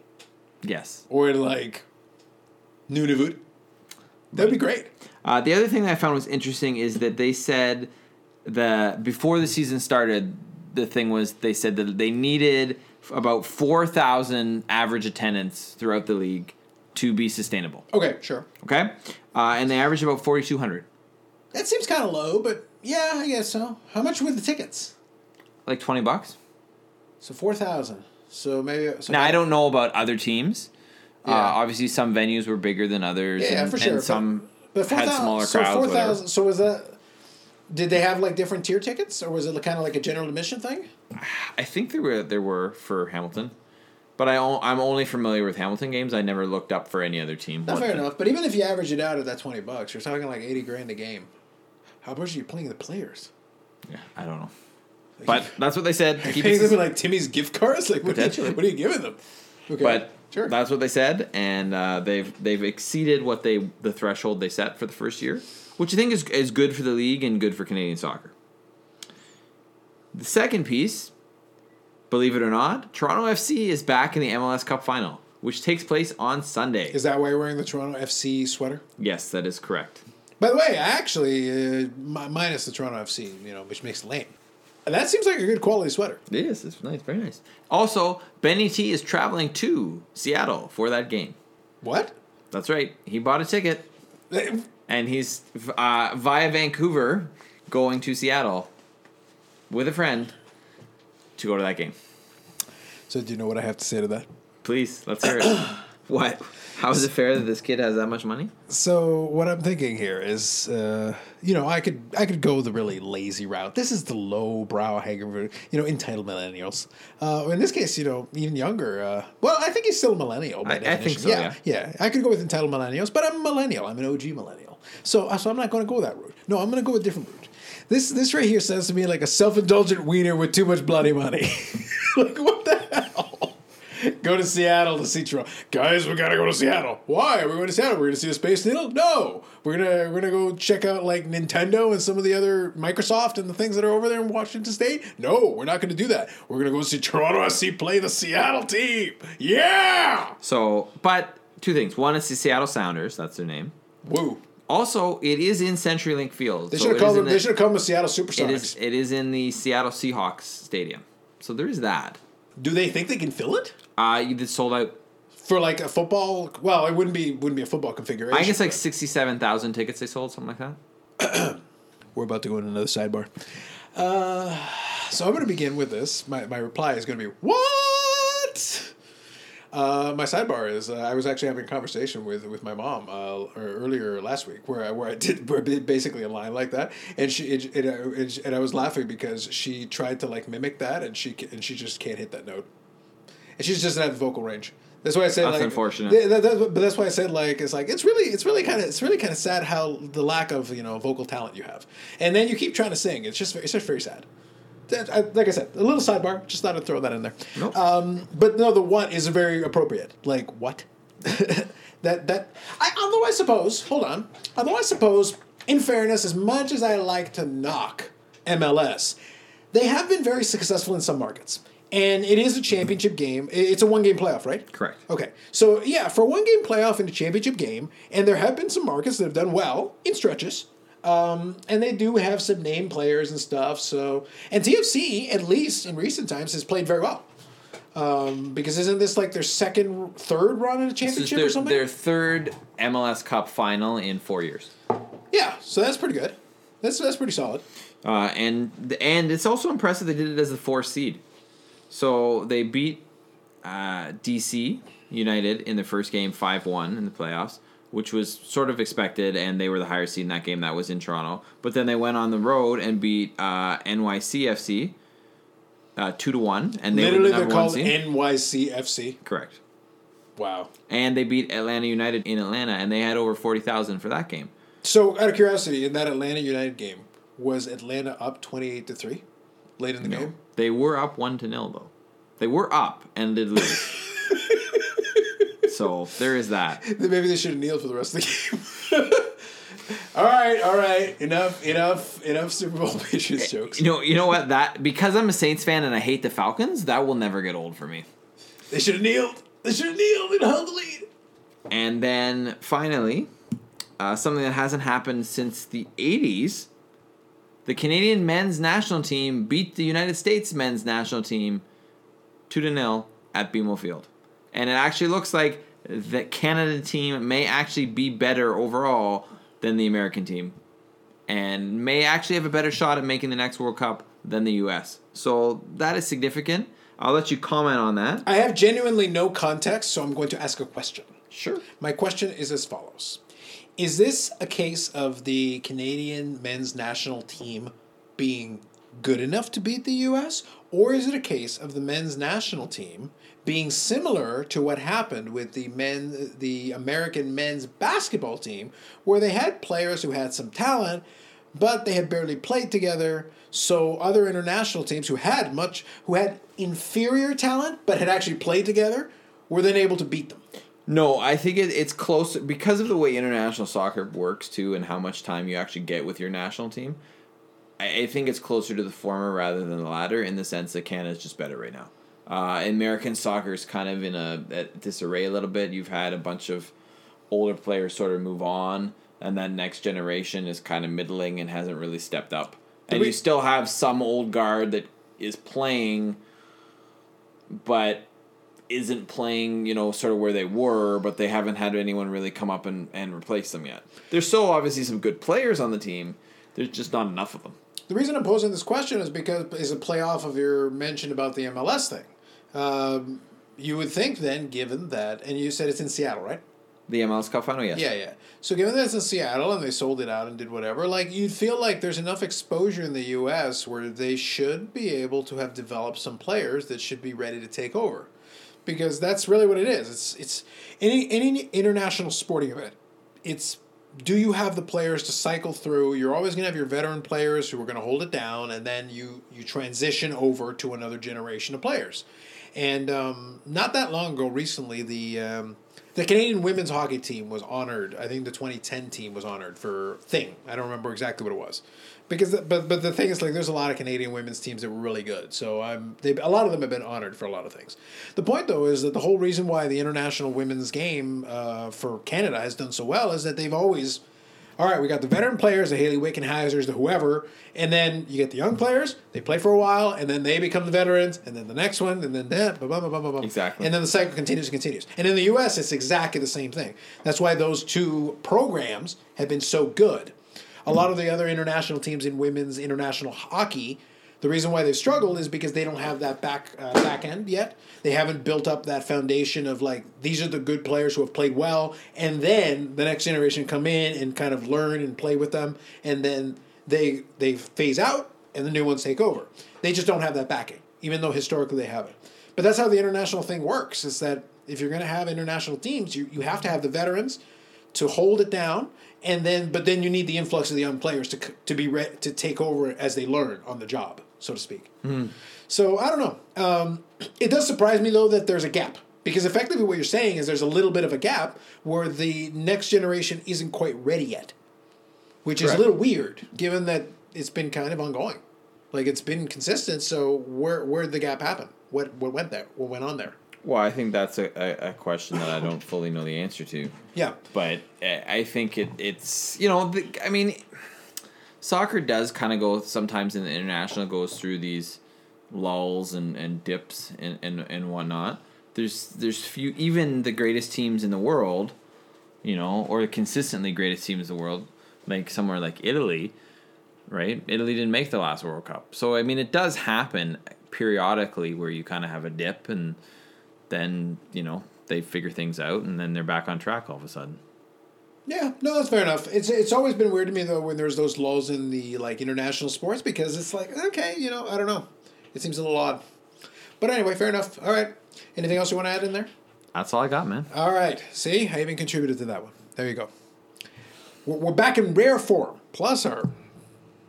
Yes. or in like Nunavut? That'd be great. Uh, the other thing that I found was interesting is that they said the before the season started, the thing was they said that they needed about four thousand average attendance throughout the league to be sustainable. Okay, sure. Okay, uh, and they averaged about forty two hundred, That seems kind of low, but yeah, I guess so. How much were the tickets? like twenty bucks. So four thousand. So maybe. So Now I don't know about other teams. Uh, obviously, some venues were bigger than others. Yeah, and, for sure. And some But had 4,000 smaller so crowds. Four whatever. thousand. So was that? Did they have like different tier tickets, or was it kind of like a general admission thing? I think there were there were for Hamilton, but I o- I'm only familiar with Hamilton games. I never looked up for any other team. Not fair the- enough. But even if you average it out at that twenty bucks, you're talking like eighty grand a game. How much are you playing the players? Yeah, I don't know. But that's what they said. Are you Keep paying them like Timmy's gift cards? Like what are, you, what are you giving them? Okay, but sure. that's what they said, and uh, they've they've exceeded what they the threshold they set for the first year, which I think is is good for the league and good for Canadian soccer. The second piece, believe it or not, Toronto FC is back in the MLS Cup final, which takes place on Sunday. Is that why you're wearing the Toronto FC sweater? yes, that is correct. By the way, I actually uh, minus the Toronto FC, you know, which makes it lame. That seems like a good quality sweater. It is. It's nice. Very nice. Also, Benny T is traveling to Seattle for that game. What? That's right. He bought a ticket, and he's uh, via Vancouver going to Seattle with a friend to go to that game. So do you know what I have to say to that? Please, let's hear it. what? How is it fair that this kid has that much money? So what I'm thinking here is, uh, you know, I could I could go the really lazy route. This is the low brow hanger, you know, entitled millennials. Uh, in this case, you know, even younger. Uh, well, I think he's still a millennial. by I- I think definition. so, Yeah, yeah. I could go with entitled millennials, but I'm a millennial. I'm an OG millennial. So so I'm not going to go that route. No, I'm going to go a different route. This this right here sounds to me like a self indulgent wiener with too much bloody money. like what the? Go to Seattle to see Toronto. Guys, we gotta go to Seattle. Why are we going to Seattle? We're gonna see the Space Needle? No. We're gonna we're gonna go check out like Nintendo and some of the other Microsoft and the things that are over there in Washington State. No, we're not gonna do that. We're gonna go see Toronto FC play the Seattle team. Yeah. So, but two things. One is the Seattle Sounders. That's their name. Woo. Also, it is in CenturyLink Field. They so should have it called them. in They the- should have called them Seattle It Supersonics. is. It is in the Seattle Seahawks stadium. So there is that. do they think they can fill it Uh, you did sold out. for like a football? Well, it wouldn't be wouldn't be a football configuration. I guess like but- sixty-seven thousand tickets they sold, something like that. We're about to go into another sidebar. Uh, so I'm going to begin with this. My, my reply is going to be, What? Uh, my sidebar is uh, I was actually having a conversation with, with my mom uh, earlier last week where I, where I did where basically a line like that and she it, it, it, and I was laughing because she tried to like mimic that and she and she just can't hit that note and she just doesn't have the vocal range. That's why I said That's like unfortunate. th- that- that- but that's why I said like it's like it's really it's really kind of it's really kind of sad how the lack of you know vocal talent you have, and then you keep trying to sing. It's just it's just very sad. I- Like I said, a little sidebar. Just thought I'd throw that in there. Nope. Um, but no, the what is very appropriate. Like what? that that. I, although I suppose, hold on. Although I suppose, in fairness, as much as I like to knock MLS, they have been very successful in some markets. And it is a championship game. It's a one game playoff, right? Correct. Okay. So, yeah, for a one game playoff in a championship game, and there have been some markets that have done well in stretches. Um, and they do have some name players and stuff. So, and TFC, at least in recent times, has played very well. Um, because isn't this like their second, third run in a championship their, or something? their third MLS Cup final in four years. Yeah, so that's pretty good. That's that's pretty solid. Uh, and and it's also impressive they did it as the fourth seed. So they beat uh, DC United in the first game five one in the playoffs, which was sort of expected, and they were the higher seed in that game that was in Toronto. But then they went on the road and beat uh, NYCFC uh, two to one, and they Literally, were the they're called seed. NYCFC. Correct. Wow. And they beat Atlanta United in Atlanta, and they had over forty thousand for that game. So, out of curiosity, in that Atlanta United game, was Atlanta up twenty-eight to three late in the game? They were up one to nil though. They were up and did lose. so there is that. Then maybe they should have kneeled for the rest of the game. all right, all right, enough, enough, enough Super Bowl Patriots jokes. You know, you know what? That because I'm a Saints fan and I hate the Falcons, that will never get old for me. They should have kneeled. They should have kneeled and held the lead. And then finally, uh, something that hasn't happened since the '80s: the Canadian men's national team beat the United States men's national team two to nil at BMO Field, and it actually looks like the Canada team may actually be better overall than the American team, and may actually have a better shot at making the next World Cup than the U.S. So that is significant. I'll let you comment on that. I have genuinely no context, so I'm going to ask a question. Sure. My question is as follows Is this a case of the Canadian men's national team being good enough to beat the US? Or is it a case of the men's national team being similar to what happened with the men the American men's basketball team where they had players who had some talent but they had barely played together so other international teams who had much who had inferior talent but had actually played together were then able to beat them No, I think it, it's close because of the way international soccer works too, and how much time you actually get with your national team. I, I think it's closer to the former rather than the latter, in the sense that Canada's just better right now. Uh, American soccer is kind of in a, disarray a little bit. You've had a bunch of older players sort of move on, and that next generation is kind of middling and hasn't really stepped up. and we- you still have some old guard that is playing, but isn't playing, you know, sort of where they were, but they haven't had anyone really come up and, and replace them yet. There's still obviously some good players on the team. There's just not enough of them. The reason I'm posing this question is because is a play off of your mention about the MLS thing. Um, you would think then, given that, and you said it's in Seattle, right? The MLS Cup final, yes. Yeah, yeah. So given that it's in Seattle and they sold it out and did whatever, like you'd feel like there's enough exposure in the U.S. where they should be able to have developed some players that should be ready to take over, because that's really what it is. It's it's any any international sporting event. It's do you have the players to cycle through? You're always going to have your veteran players who are going to hold it down, and then you you transition over to another generation of players. And um, not that long ago, recently, the um, the Canadian women's hockey team was honored. I think the 2010 team was honored for thing. I don't remember exactly what it was, because but but the thing is like there's a lot of Canadian women's teams that were really good. So I'm they a lot of them have been honored for a lot of things. The point though is that the whole reason why the international women's game uh, for Canada has done so well is that they've always all right, we got the veteran players, the Hayley Wickenheisers, the whoever, and then you get the young players. They play for a while, and then they become the veterans, and then the next one, and then that, blah, blah, blah, blah, blah, blah. Exactly. And then the cycle continues and continues. And in the U.S., it's exactly the same thing. That's why those two programs have been so good. A lot of the other international teams in women's international hockey, the reason why they've struggled is because they don't have that back uh, back end yet. They haven't built up that foundation of like these are the good players who have played well, and then the next generation come in and kind of learn and play with them, and then they they phase out and the new ones take over. They just don't have that backing, even though historically they have it. But that's how the international thing works. Is that if you're going to have international teams, you, you have to have the veterans to hold it down, and then but then you need the influx of the young players to to be re- to take over as they learn on the job, so to speak. So I don't know. Um, it does surprise me though that there's a gap because effectively what you're saying is there's a little bit of a gap where the next generation isn't quite ready yet, which is a little weird given that it's been kind of ongoing, like it's been consistent. So where where did the gap happen? What what went there? What went on there? Well, I think that's a, a, a question that I don't fully know the answer to. Yeah. but uh, I think it it's you know the, I mean soccer does kind of go sometimes in the international goes through these lulls and, and dips and, and, and whatnot. There's there's few even the greatest teams in the world, you know, or the consistently greatest teams in the world, like somewhere like Italy, right? Italy didn't make the last World Cup. So I mean it does happen periodically where you kind of have a dip and then, you know, they figure things out and then they're back on track all of a sudden. Yeah, no, that's fair enough. It's it's always been weird to me though when there's those lulls in the like international sports because it's like okay, you know, I don't know, it seems a little odd. But anyway, fair enough. All right, anything else you want to add in there? That's all I got, man. All right, see, I even contributed to that one. There you go. We're, we're back in rare form. Plus our,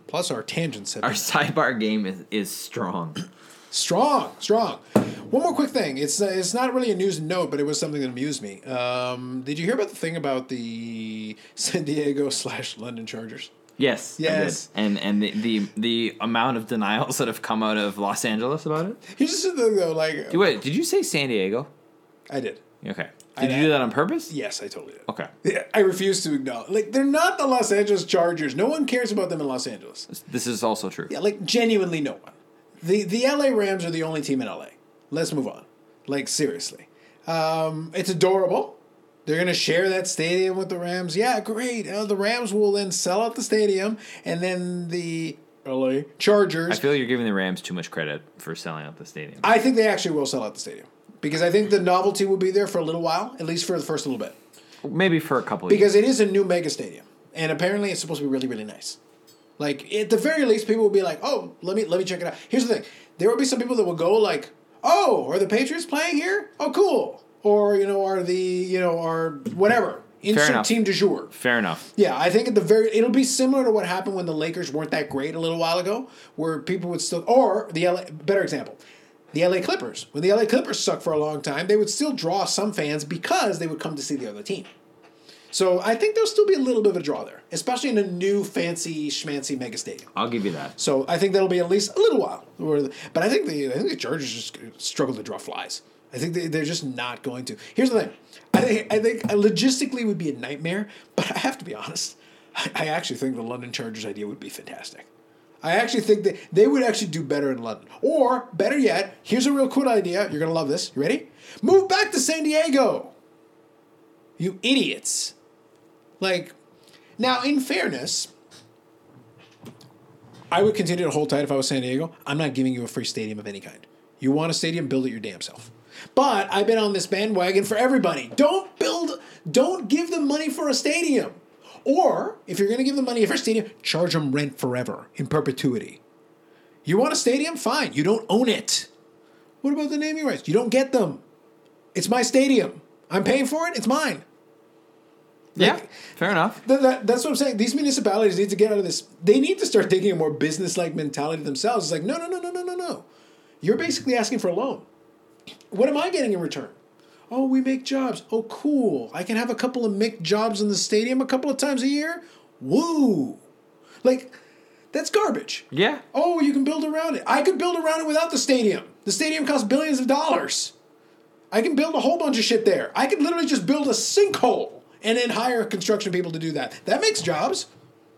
plus our tangents Our sidebar game is, is strong. Strong, strong. One more quick thing. It's uh, it's not really a news note, but it was something that amused me. Um, did you hear about the thing about the San Diego slash London Chargers? Yes. Yes. And and the, the the amount of denials that have come out of Los Angeles about it. Here's just the thing though, like Wait, did you say San Diego? I did. Okay. I- Did you do that on purpose? Yes, I totally did. Okay. I refuse to acknowledge. Like they're not the Los Angeles Chargers. No one cares about them in Los Angeles. This is also true. Yeah, like genuinely no one. The the LA Rams are the only team in LA. Let's move on. Like seriously. Um, it's adorable. They're gonna share that stadium with the Rams. Yeah, great. Uh, the Rams will then sell out the stadium, and then the LA Chargers. I feel you're giving the Rams too much credit for selling out the stadium. I think they actually will sell out the stadium because I think the novelty will be there for a little while, at least for the first little bit. Maybe for a couple of years. because it is a new mega stadium, and apparently it's supposed to be really, really nice. Like at the very least, people will be like, "Oh, let me let me check it out." Here's the thing: there will be some people that will go like, "Oh, are the Patriots playing here? Oh, cool." Or you know, are the you know, are whatever insert team du jour. Fair enough. Yeah, I think at the very it'll be similar to what happened when the Lakers weren't that great a little while ago, where people would still or the LA better example. The LA Clippers. When the LA Clippers sucked for a long time, they would still draw some fans because they would come to see the other team. So I think there'll still be a little bit of a draw there, especially in a new fancy schmancy mega stadium. I'll give you that. So I think that'll be at least a little while. But I think the I think the Chargers just struggle to draw flies. I think they, they're just not going to. Here's the thing. I think I think logistically it would be a nightmare. But I have to be honest. I, I actually think the London Chargers idea would be fantastic. I actually think that they would actually do better in London. Or, better yet, here's a real cool idea. You're going to love this. You ready? Move back to San Diego. You idiots. Like, now, in fairness, I would continue to hold tight if I was San Diego. I'm not giving you a free stadium of any kind. You want a stadium, build it your damn self. But I've been on this bandwagon for everybody. Don't build, don't give them money for a stadium. Or if you're going to give them money for a stadium, charge them rent forever in perpetuity. You want a stadium? Fine. You don't own it. What about the naming rights? You don't get them. It's my stadium. I'm paying for it. It's mine. Yeah, fair enough. That, that, that's what I'm saying. These municipalities need to get out of this. They need to start taking a more business-like mentality themselves. It's like, no, no, no, no, no, no, no. You're basically asking for a loan. What am I getting in return? Oh, we make jobs. Oh, cool. I can have a couple of make jobs in the stadium a couple of times a year. Woo! Like, that's garbage. Yeah. Oh, you can build around it. I could build around it without the stadium. The stadium costs billions of dollars. I can build a whole bunch of shit there. I could literally just build a sinkhole and then hire construction people to do that. That makes jobs.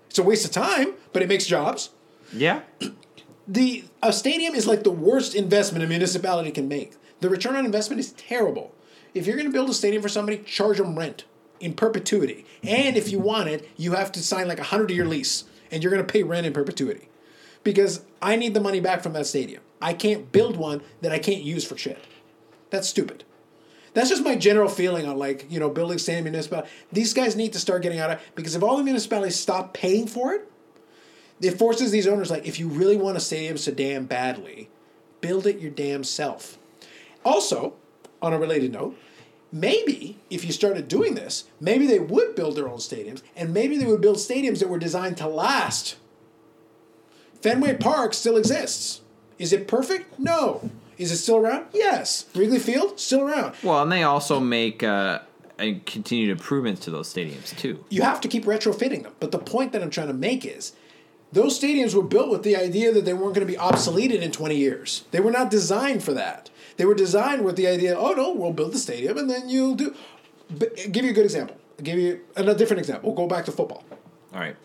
It's a waste of time, but it makes jobs. Yeah. The a stadium is like the worst investment a municipality can make. The return on investment is terrible. If you're going to build a stadium for somebody, charge them rent in perpetuity. And if you want it, you have to sign like a 100 year lease and you're going to pay rent in perpetuity. Because I need the money back from that stadium. I can't build one that I can't use for shit. That's stupid. That's just my general feeling on like, you know, building stadium municipality. These guys need to start getting out of because if all the municipalities stop paying for it, it forces these owners like if you really want a stadium so damn badly, build it your damn self. Also, on a related note, maybe if you started doing this, maybe they would build their own stadiums and maybe they would build stadiums that were designed to last. Fenway Park still exists. Is it perfect? No. Is it still around? Yes. Wrigley Field still around. Well, and they also make uh, and continued improvements to those stadiums too. you have to keep retrofitting them. But the point that I'm trying to make is those stadiums were built with the idea that they weren't going to be obsoleted in 20 years. They were not designed for that. They were designed with the idea, oh no, we'll build the stadium and then you'll do. But give you a good example. I'll give you a different example. We'll go back to football. All right.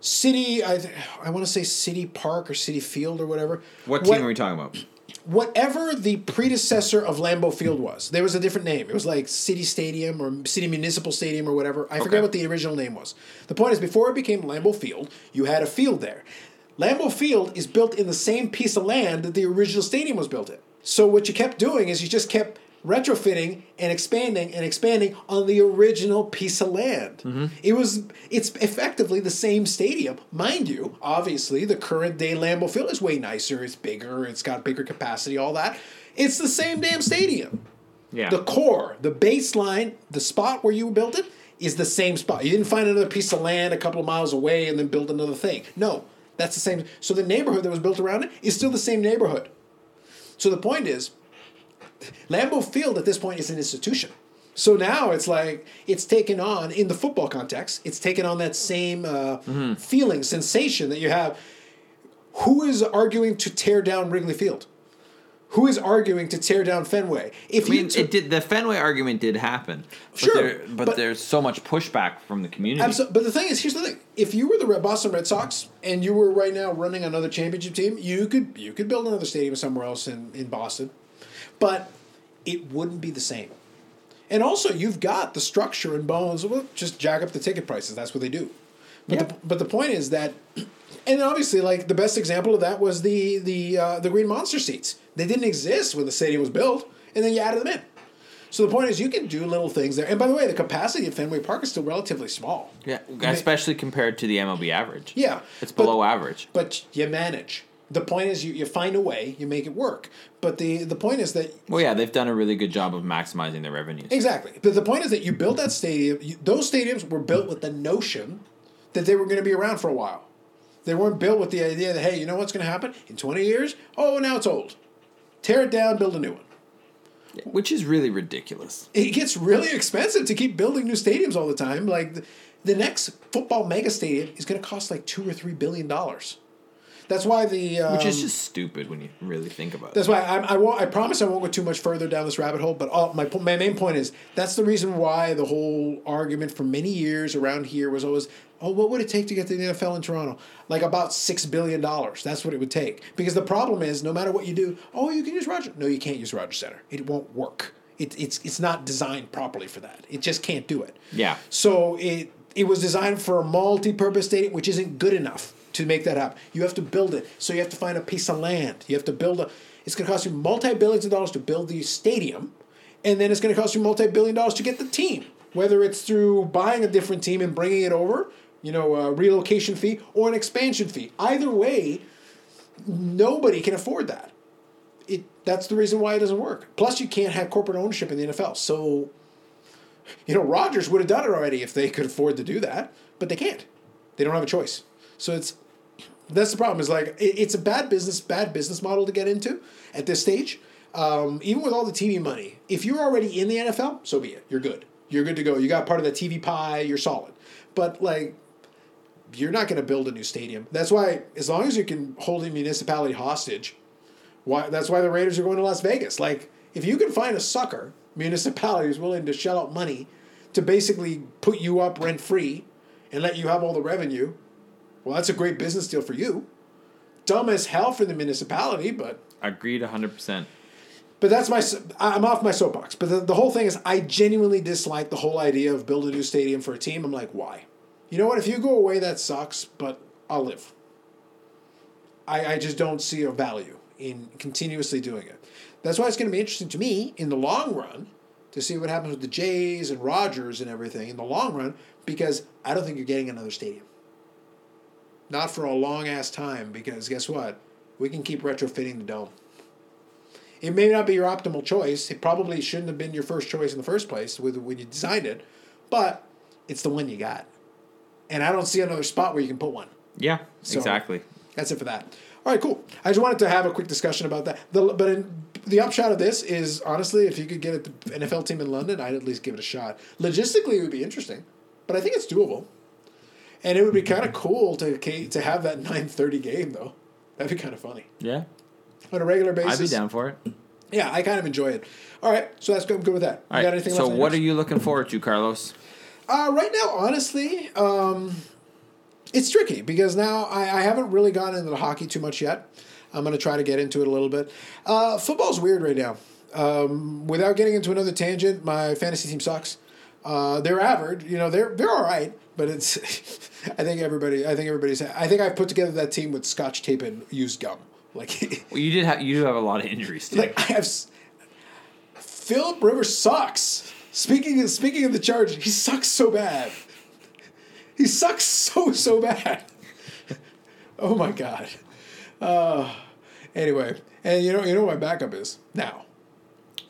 City, I, th- I want to say City Park or City Field or whatever. What team are we talking about? whatever the predecessor of Lambeau Field was, there was a different name. It was like City Stadium or City Municipal Stadium or whatever. I Okay. forget what the original name was. The point is, before it became Lambeau Field, you had a field there. Lambeau Field is built in the same piece of land that the original stadium was built in. So what you kept doing is you just kept retrofitting and expanding and expanding on the original piece of land. Mm-hmm. It was it's effectively the same stadium, mind you. Obviously, the current day Lambeau Field is way nicer. It's bigger. It's got bigger capacity. All that. It's the same damn stadium. Yeah. The core, the baseline, the spot where you built it is the same spot. You didn't find another piece of land a couple of miles away and then build another thing. No, that's the same. So the neighborhood that was built around it is still the same neighborhood. So the point is, Lambeau Field at this point is an institution. So now it's like it's taken on in the football context. It's taken on that same uh, feeling, sensation that you have. Who is arguing to tear down Wrigley Field? Who is arguing to tear down Fenway? If I mean, you it did. The Fenway argument did happen. But Sure, there, but, but- there's so much pushback from the community. Absolutely. But the thing is, here's the thing: if you were the Boston Red Sox and you were right now running another championship team, you could you could build another stadium somewhere else in, in Boston, but it wouldn't be the same. And also, you've got the structure and bones. Well, just jack up the ticket prices. That's what they do. But Yeah. the, but the point is that, and obviously, like the best example of that was the the uh, the Green Monster seats. They didn't exist when the stadium was built, and then you added them in. So the point is, you can do little things there. And by the way, the capacity of Fenway Park is still relatively small. yeah, especially compared to the MLB average. Yeah, it's but- below average. But you manage. The point is, you, you find a way, you make it work. But the the point is that Well, yeah, they've done a really good job of maximizing their revenues. exactly. But the point is that you build that stadium. You, those stadiums were built with the notion that they were going to be around for a while. They weren't built with the idea that hey, you know what's going to happen in twenty years? Oh, now it's old. Tear it down, build a new one. which is really ridiculous. it gets really expensive to keep building new stadiums all the time. Like the, the next football mega stadium is going to cost like two or three billion dollars. That's why the um, Which is just stupid when you really think about it. That's why I, I won't. I promise I won't go too much further down this rabbit hole. But all, my my main point is that's the reason why the whole argument for many years around here was always, oh, what would it take to get to the NFL in Toronto? Like about six billion dollars. That's what it would take. Because the problem is, no matter what you do, oh, you can use Roger. No, you can't use Rogers Centre. It won't work. It, it's it's not designed properly for that. It just can't do it. Yeah. So it it was designed for a multi-purpose stadium, which isn't good enough to make that happen. You have to build it. So you have to find a piece of land. You have to build a. It's going to cost you multi-billions of dollars to build the stadium, and then it's going to cost you multi-billion dollars to get the team. Whether it's through buying a different team and bringing it over, you know, a relocation fee or an expansion fee. Either way, nobody can afford that. It that's the reason why it doesn't work. Plus, you can't have corporate ownership in the NFL. So you know, Rogers would have done it already if they could afford to do that, but they can't. They don't have a choice. So it's that's the problem. Is like it, it's a bad business, bad business model to get into at this stage. Um, even with all the TV money, if you're already in the NFL, so be it. You're good. You're good to go. You got part of the TV pie. You're solid. But like, you're not going to build a new stadium. That's why, as long as you can hold a municipality hostage, why that's why the Raiders are going to Las Vegas. Like, if you can find a sucker municipality who's willing to shell out money to basically put you up rent free and let you have all the revenue, well, that's a great business deal for you. Dumb as hell for the municipality, but Agreed 100%. but that's my, I'm off my soapbox. But the, the whole thing is, I genuinely dislike the whole idea of build a new stadium for a team. I'm like, why? You know what? If you go away, that sucks. But I'll live. I I just don't see a value in continuously doing it. That's why it's going to be interesting to me in the long run to see what happens with the Jays and Rogers and everything in the long run because I don't think you're getting another stadium. Not for a long ass time because guess what? We can keep retrofitting the dome. It may not be your optimal choice. It probably shouldn't have been your first choice in the first place with when you designed it, but it's the one you got. And I don't see another spot where you can put one. Yeah, So- exactly. That's it for that. All right, cool. I just wanted to have a quick discussion about that. The, but in, the upshot of this is honestly, if you could get an NFL team in London, I'd at least give it a shot. Logistically, it would be interesting, but I think it's doable. And it would be kind of cool to to have that nine thirty game though. That'd be kind of funny Yeah, on a regular basis. I'd be down for it. Yeah, I kind of enjoy it. All right, so that's good. I'm good with that. All you got anything So, what are you looking forward to, Carlos? Uh, right now, honestly, um, it's tricky because now I, I haven't really gotten into the hockey too much yet. I'm going to try to get into it a little bit. Uh, football's weird right now. Um, without getting into another tangent, my fantasy team sucks. Uh, they're average, you know. They're they're all right, but it's. I think everybody. I think everybody's. I think I've put together that team with scotch tape and used gum. Like, Well, you did have you do have a lot of injuries too. like I have. Philip Rivers sucks. Speaking of speaking of the charge, he sucks so bad. He sucks so so bad. oh my god. Uh, anyway, and you know you know what my backup is now.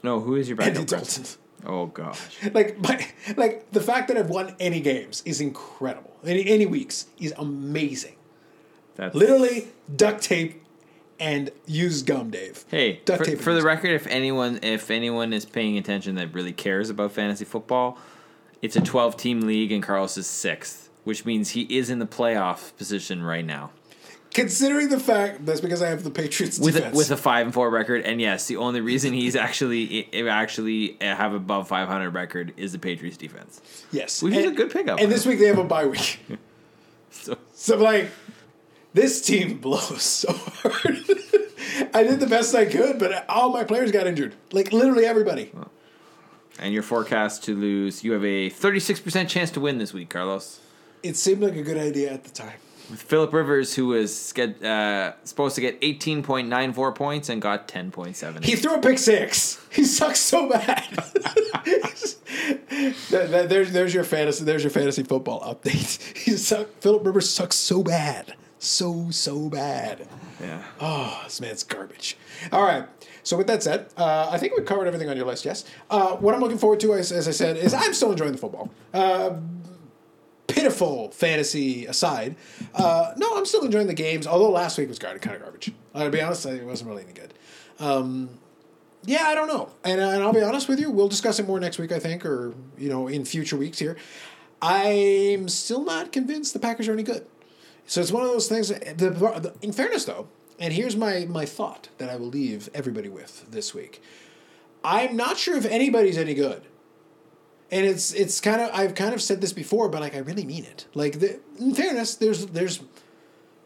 no, who is your backup? Andy? Dalton. Oh gosh. Like my like the fact that I've won any games is incredible. Any any weeks is amazing. That's Literally duct tape and used gum, Dave. Hey, Duct for, tape for the record, if anyone if anyone is paying attention that really cares about fantasy football, it's a 12 team league and Carlos is sixth, which means he is in the playoff position right now Considering the fact that's because I have the Patriots with a, with a five and four record. And yes, the only reason he's actually actually have above 500 record is the Patriots defense. yes, Which is And- a good pickup. And this week they have a bye week. So, So like, this team blows so hard. I did the best I could, but all my players got injured. Like literally everybody. and your forecast to lose, you have a 36% chance to win this week, Carlos. It seemed like a good idea at the time. With Philip Rivers, who was uh, supposed to get 18.94 points and got 10.7. He threw a pick six. He sucks so bad. There's there's your fantasy there's your fantasy football update. He suck, Philip Rivers sucks so bad, so so bad. yeah. Oh, this man's garbage. All right. So with that said, uh, I think we covered everything on your list. Yes. Uh, what I'm looking forward to, as, as I said, is I'm still enjoying the football. Uh, pitiful fantasy aside, uh, no, I'm still enjoying the games. Although last week was kind of garbage. Uh, to be honest, it wasn't really any good. Um, yeah, I don't know, and, and I'll be honest with you. We'll discuss it more next week, I think, or you know, in future weeks here. I'm still not convinced the Packers are any good. So it's one of those things. The, the, in fairness, though, and here's my my thought that I will leave everybody with this week. I'm not sure if anybody's any good. And it's it's kind of I've kind of said this before, but like I really mean it. Like the, in fairness, there's there's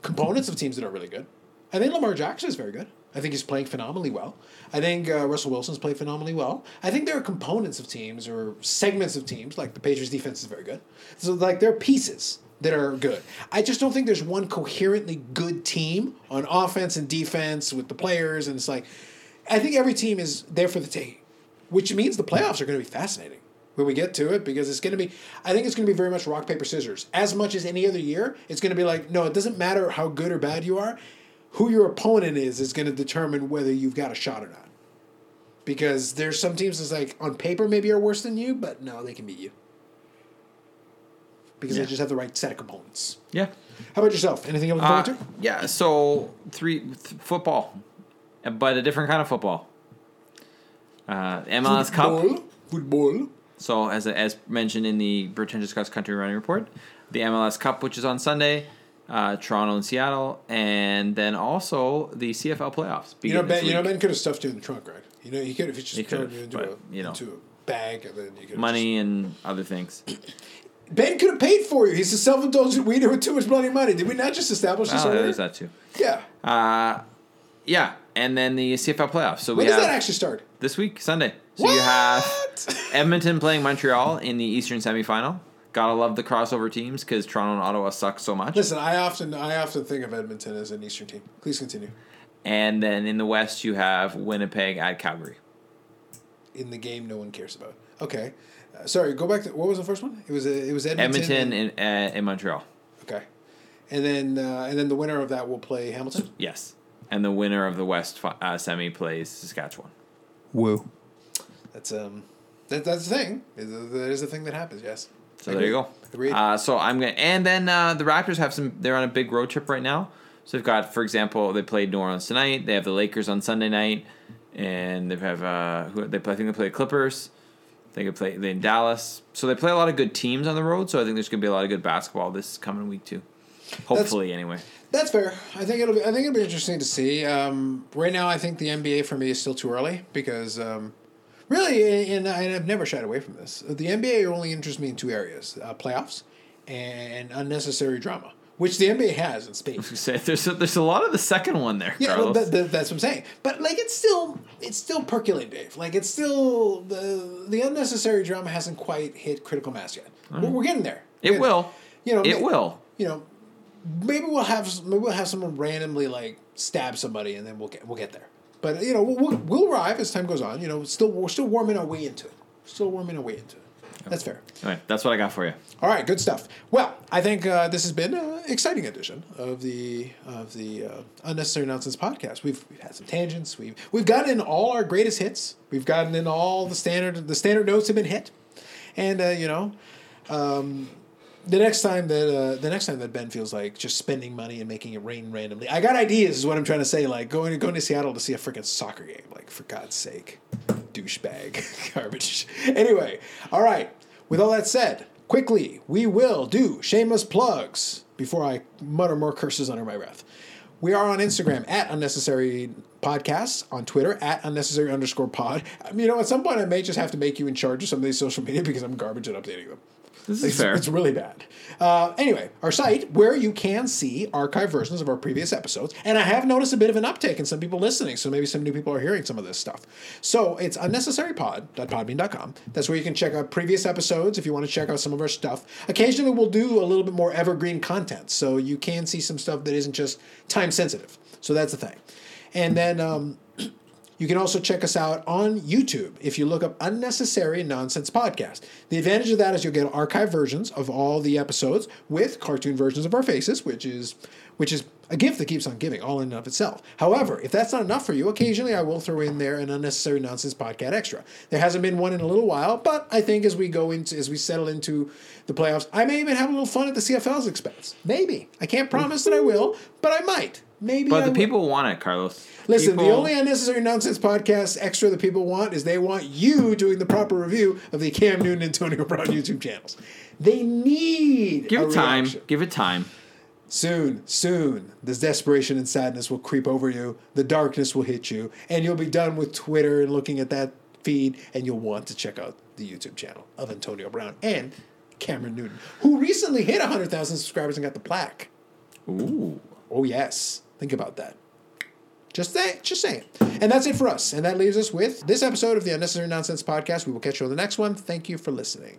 components of teams that are really good. I think Lamar Jackson is very good. I think he's playing phenomenally well. I think uh, Russell Wilson's played phenomenally well. I think there are components of teams or segments of teams, like the Patriots defense is very good. So like there are pieces that are good. I just don't think there's one coherently good team on offense and defense with the players, and it's like I think every team is there for the taking, which means the playoffs are going to be fascinating when we get to it because it's going to be i think it's going to be very much rock paper scissors as much as any other year it's going to be like no it doesn't matter how good or bad you are who your opponent is is going to determine whether you've got a shot or not because there's some teams that's like on paper maybe are worse than you but no they can beat you because Yeah. they just have the right set of components Yeah. how about yourself anything you look Uh, to yeah. So three th- football, but a different kind of football. Uh, MLS Cup. football, football. So as as mentioned in the pretentious cross country running report, the MLS Cup, which is on Sunday, uh, Toronto and Seattle, and then also the CFL playoffs. you know ben you know ben could have stuffed you in the trunk right you know he could have He just thrown have, you into, but, a, you know. into a bag and then you could money and other things. Ben could have paid for you. He's a self-indulgent weeder with too much bloody money. Did we not just establish this Oh, there's that too. Yeah. Uh, yeah, and then the CFL playoffs. So When we does that actually start? this week, Sunday. So you have Edmonton playing Montreal in the Eastern semifinal. Gotta love the crossover teams because Toronto and Ottawa suck so much. Listen, I often I often think of Edmonton as an Eastern team. Please continue. And then in the West, you have Winnipeg at Calgary. In the game, no one cares about. Okay. Uh, sorry, go back to what was the first one? It was uh, it was Edmonton. Edmonton and- in, uh, in Montreal. okay. And then uh, and then the winner of that will play Hamilton. Yes. And the winner of the West fi- uh, semi plays Saskatchewan. Woo. That's um that, that's the thing. That is the thing that happens. Yes. So there you go. Agreed. Uh, so I'm gonna, and then uh, the Raptors have some. They're on a big road trip right now. So they've got, for example, they played New Orleans tonight. They have the Lakers on Sunday night, and they have uh, who they play. I think they play the Clippers. They could play they in Dallas. So they play a lot of good teams on the road. So I think there's gonna be a lot of good basketball this coming week too. Hopefully, anyway. That's fair. I think it'll be. I think it'll be interesting to see. Um, right now, I think the NBA for me is still too early because, um, really, and, and I've never shied away from this. The NBA only interests me in two areas: uh, playoffs and unnecessary drama, which the NBA has in spades. So There's a, there's a lot of the second one there. Yeah, Carlos. that, that, that's what I'm saying. But like, it's still it's still percolating, Dave. Like, it's still the the unnecessary drama hasn't quite hit critical mass yet. We're, we're getting there. We're it getting will. there. You know, it ma- will. you know, maybe we'll have maybe we'll have someone randomly like stab somebody, and then we'll get we'll get there. But you know, we'll, we'll, arrive as time goes on. You know, still we're still warming our way into it. Still warming our way into it. That's fair. All right, that's what I got for you. All right, good stuff. Well, I think uh, this has been an exciting edition of the of the uh, unnecessary nonsense podcast. We've, we've had some tangents. We've we've gotten in all our greatest hits. We've gotten in all the standard the standard notes have been hit, and uh, you know, um, the next time that uh, the next time that Ben feels like just spending money and making it rain randomly, I got ideas. Is what I'm trying to say. Like going going to Seattle to see a freaking soccer game. Like for God's sake, douchebag garbage. Anyway, all right. With all that said, quickly we will do shameless plugs before I mutter more curses under my breath. We are on Instagram at unnecessary podcasts, on Twitter at unnecessary underscore pod. Um, You know, at some point I may just have to make you in charge of some of these social media because I'm garbage at updating them. This is It's, fair. it's really bad. Uh, anyway, our site where you can see archive versions of our previous episodes, and I have noticed a bit of an uptick in some people listening, so maybe some new people are hearing some of this stuff. So it's unnecessarypod.podbean.com. That's where you can check out previous episodes if you want to check out some of our stuff. Occasionally, we'll do a little bit more evergreen content, so you can see some stuff that isn't just time sensitive. So that's the thing. And then um, you can also check us out on YouTube if you look up Unnecessary Nonsense Podcast. The advantage of that is you'll get archive versions of all the episodes with cartoon versions of our faces, which is which is a gift that keeps on giving, all in and of itself. However, if that's not enough for you, occasionally I will throw in there an Unnecessary Nonsense Podcast extra. There hasn't been one in a little while, but I think as we go into as we settle into the playoffs, I may even have a little fun at the CFL's expense. Maybe I can't promise that I will, but I might. Maybe. but I the will. people want it, Carlos. Listen, the only unnecessary nonsense podcast extra that people want is they want you doing the proper review of the Cam Newton and Antonio Brown YouTube channels. They need give it time. reaction. Give it time. soon, soon, this desperation and sadness will creep over you. The darkness will hit you, and you'll be done with Twitter and looking at that feed, and you'll want to check out the YouTube channel of Antonio Brown and Cameron Newton, who recently hit 100,000 subscribers and got the plaque. Ooh. Oh, yes. Think about that. Just say, just saying. And that's it for us. And that leaves us with this episode of the Unnecessary Nonsense Podcast. We will catch you on the next one. Thank you for listening.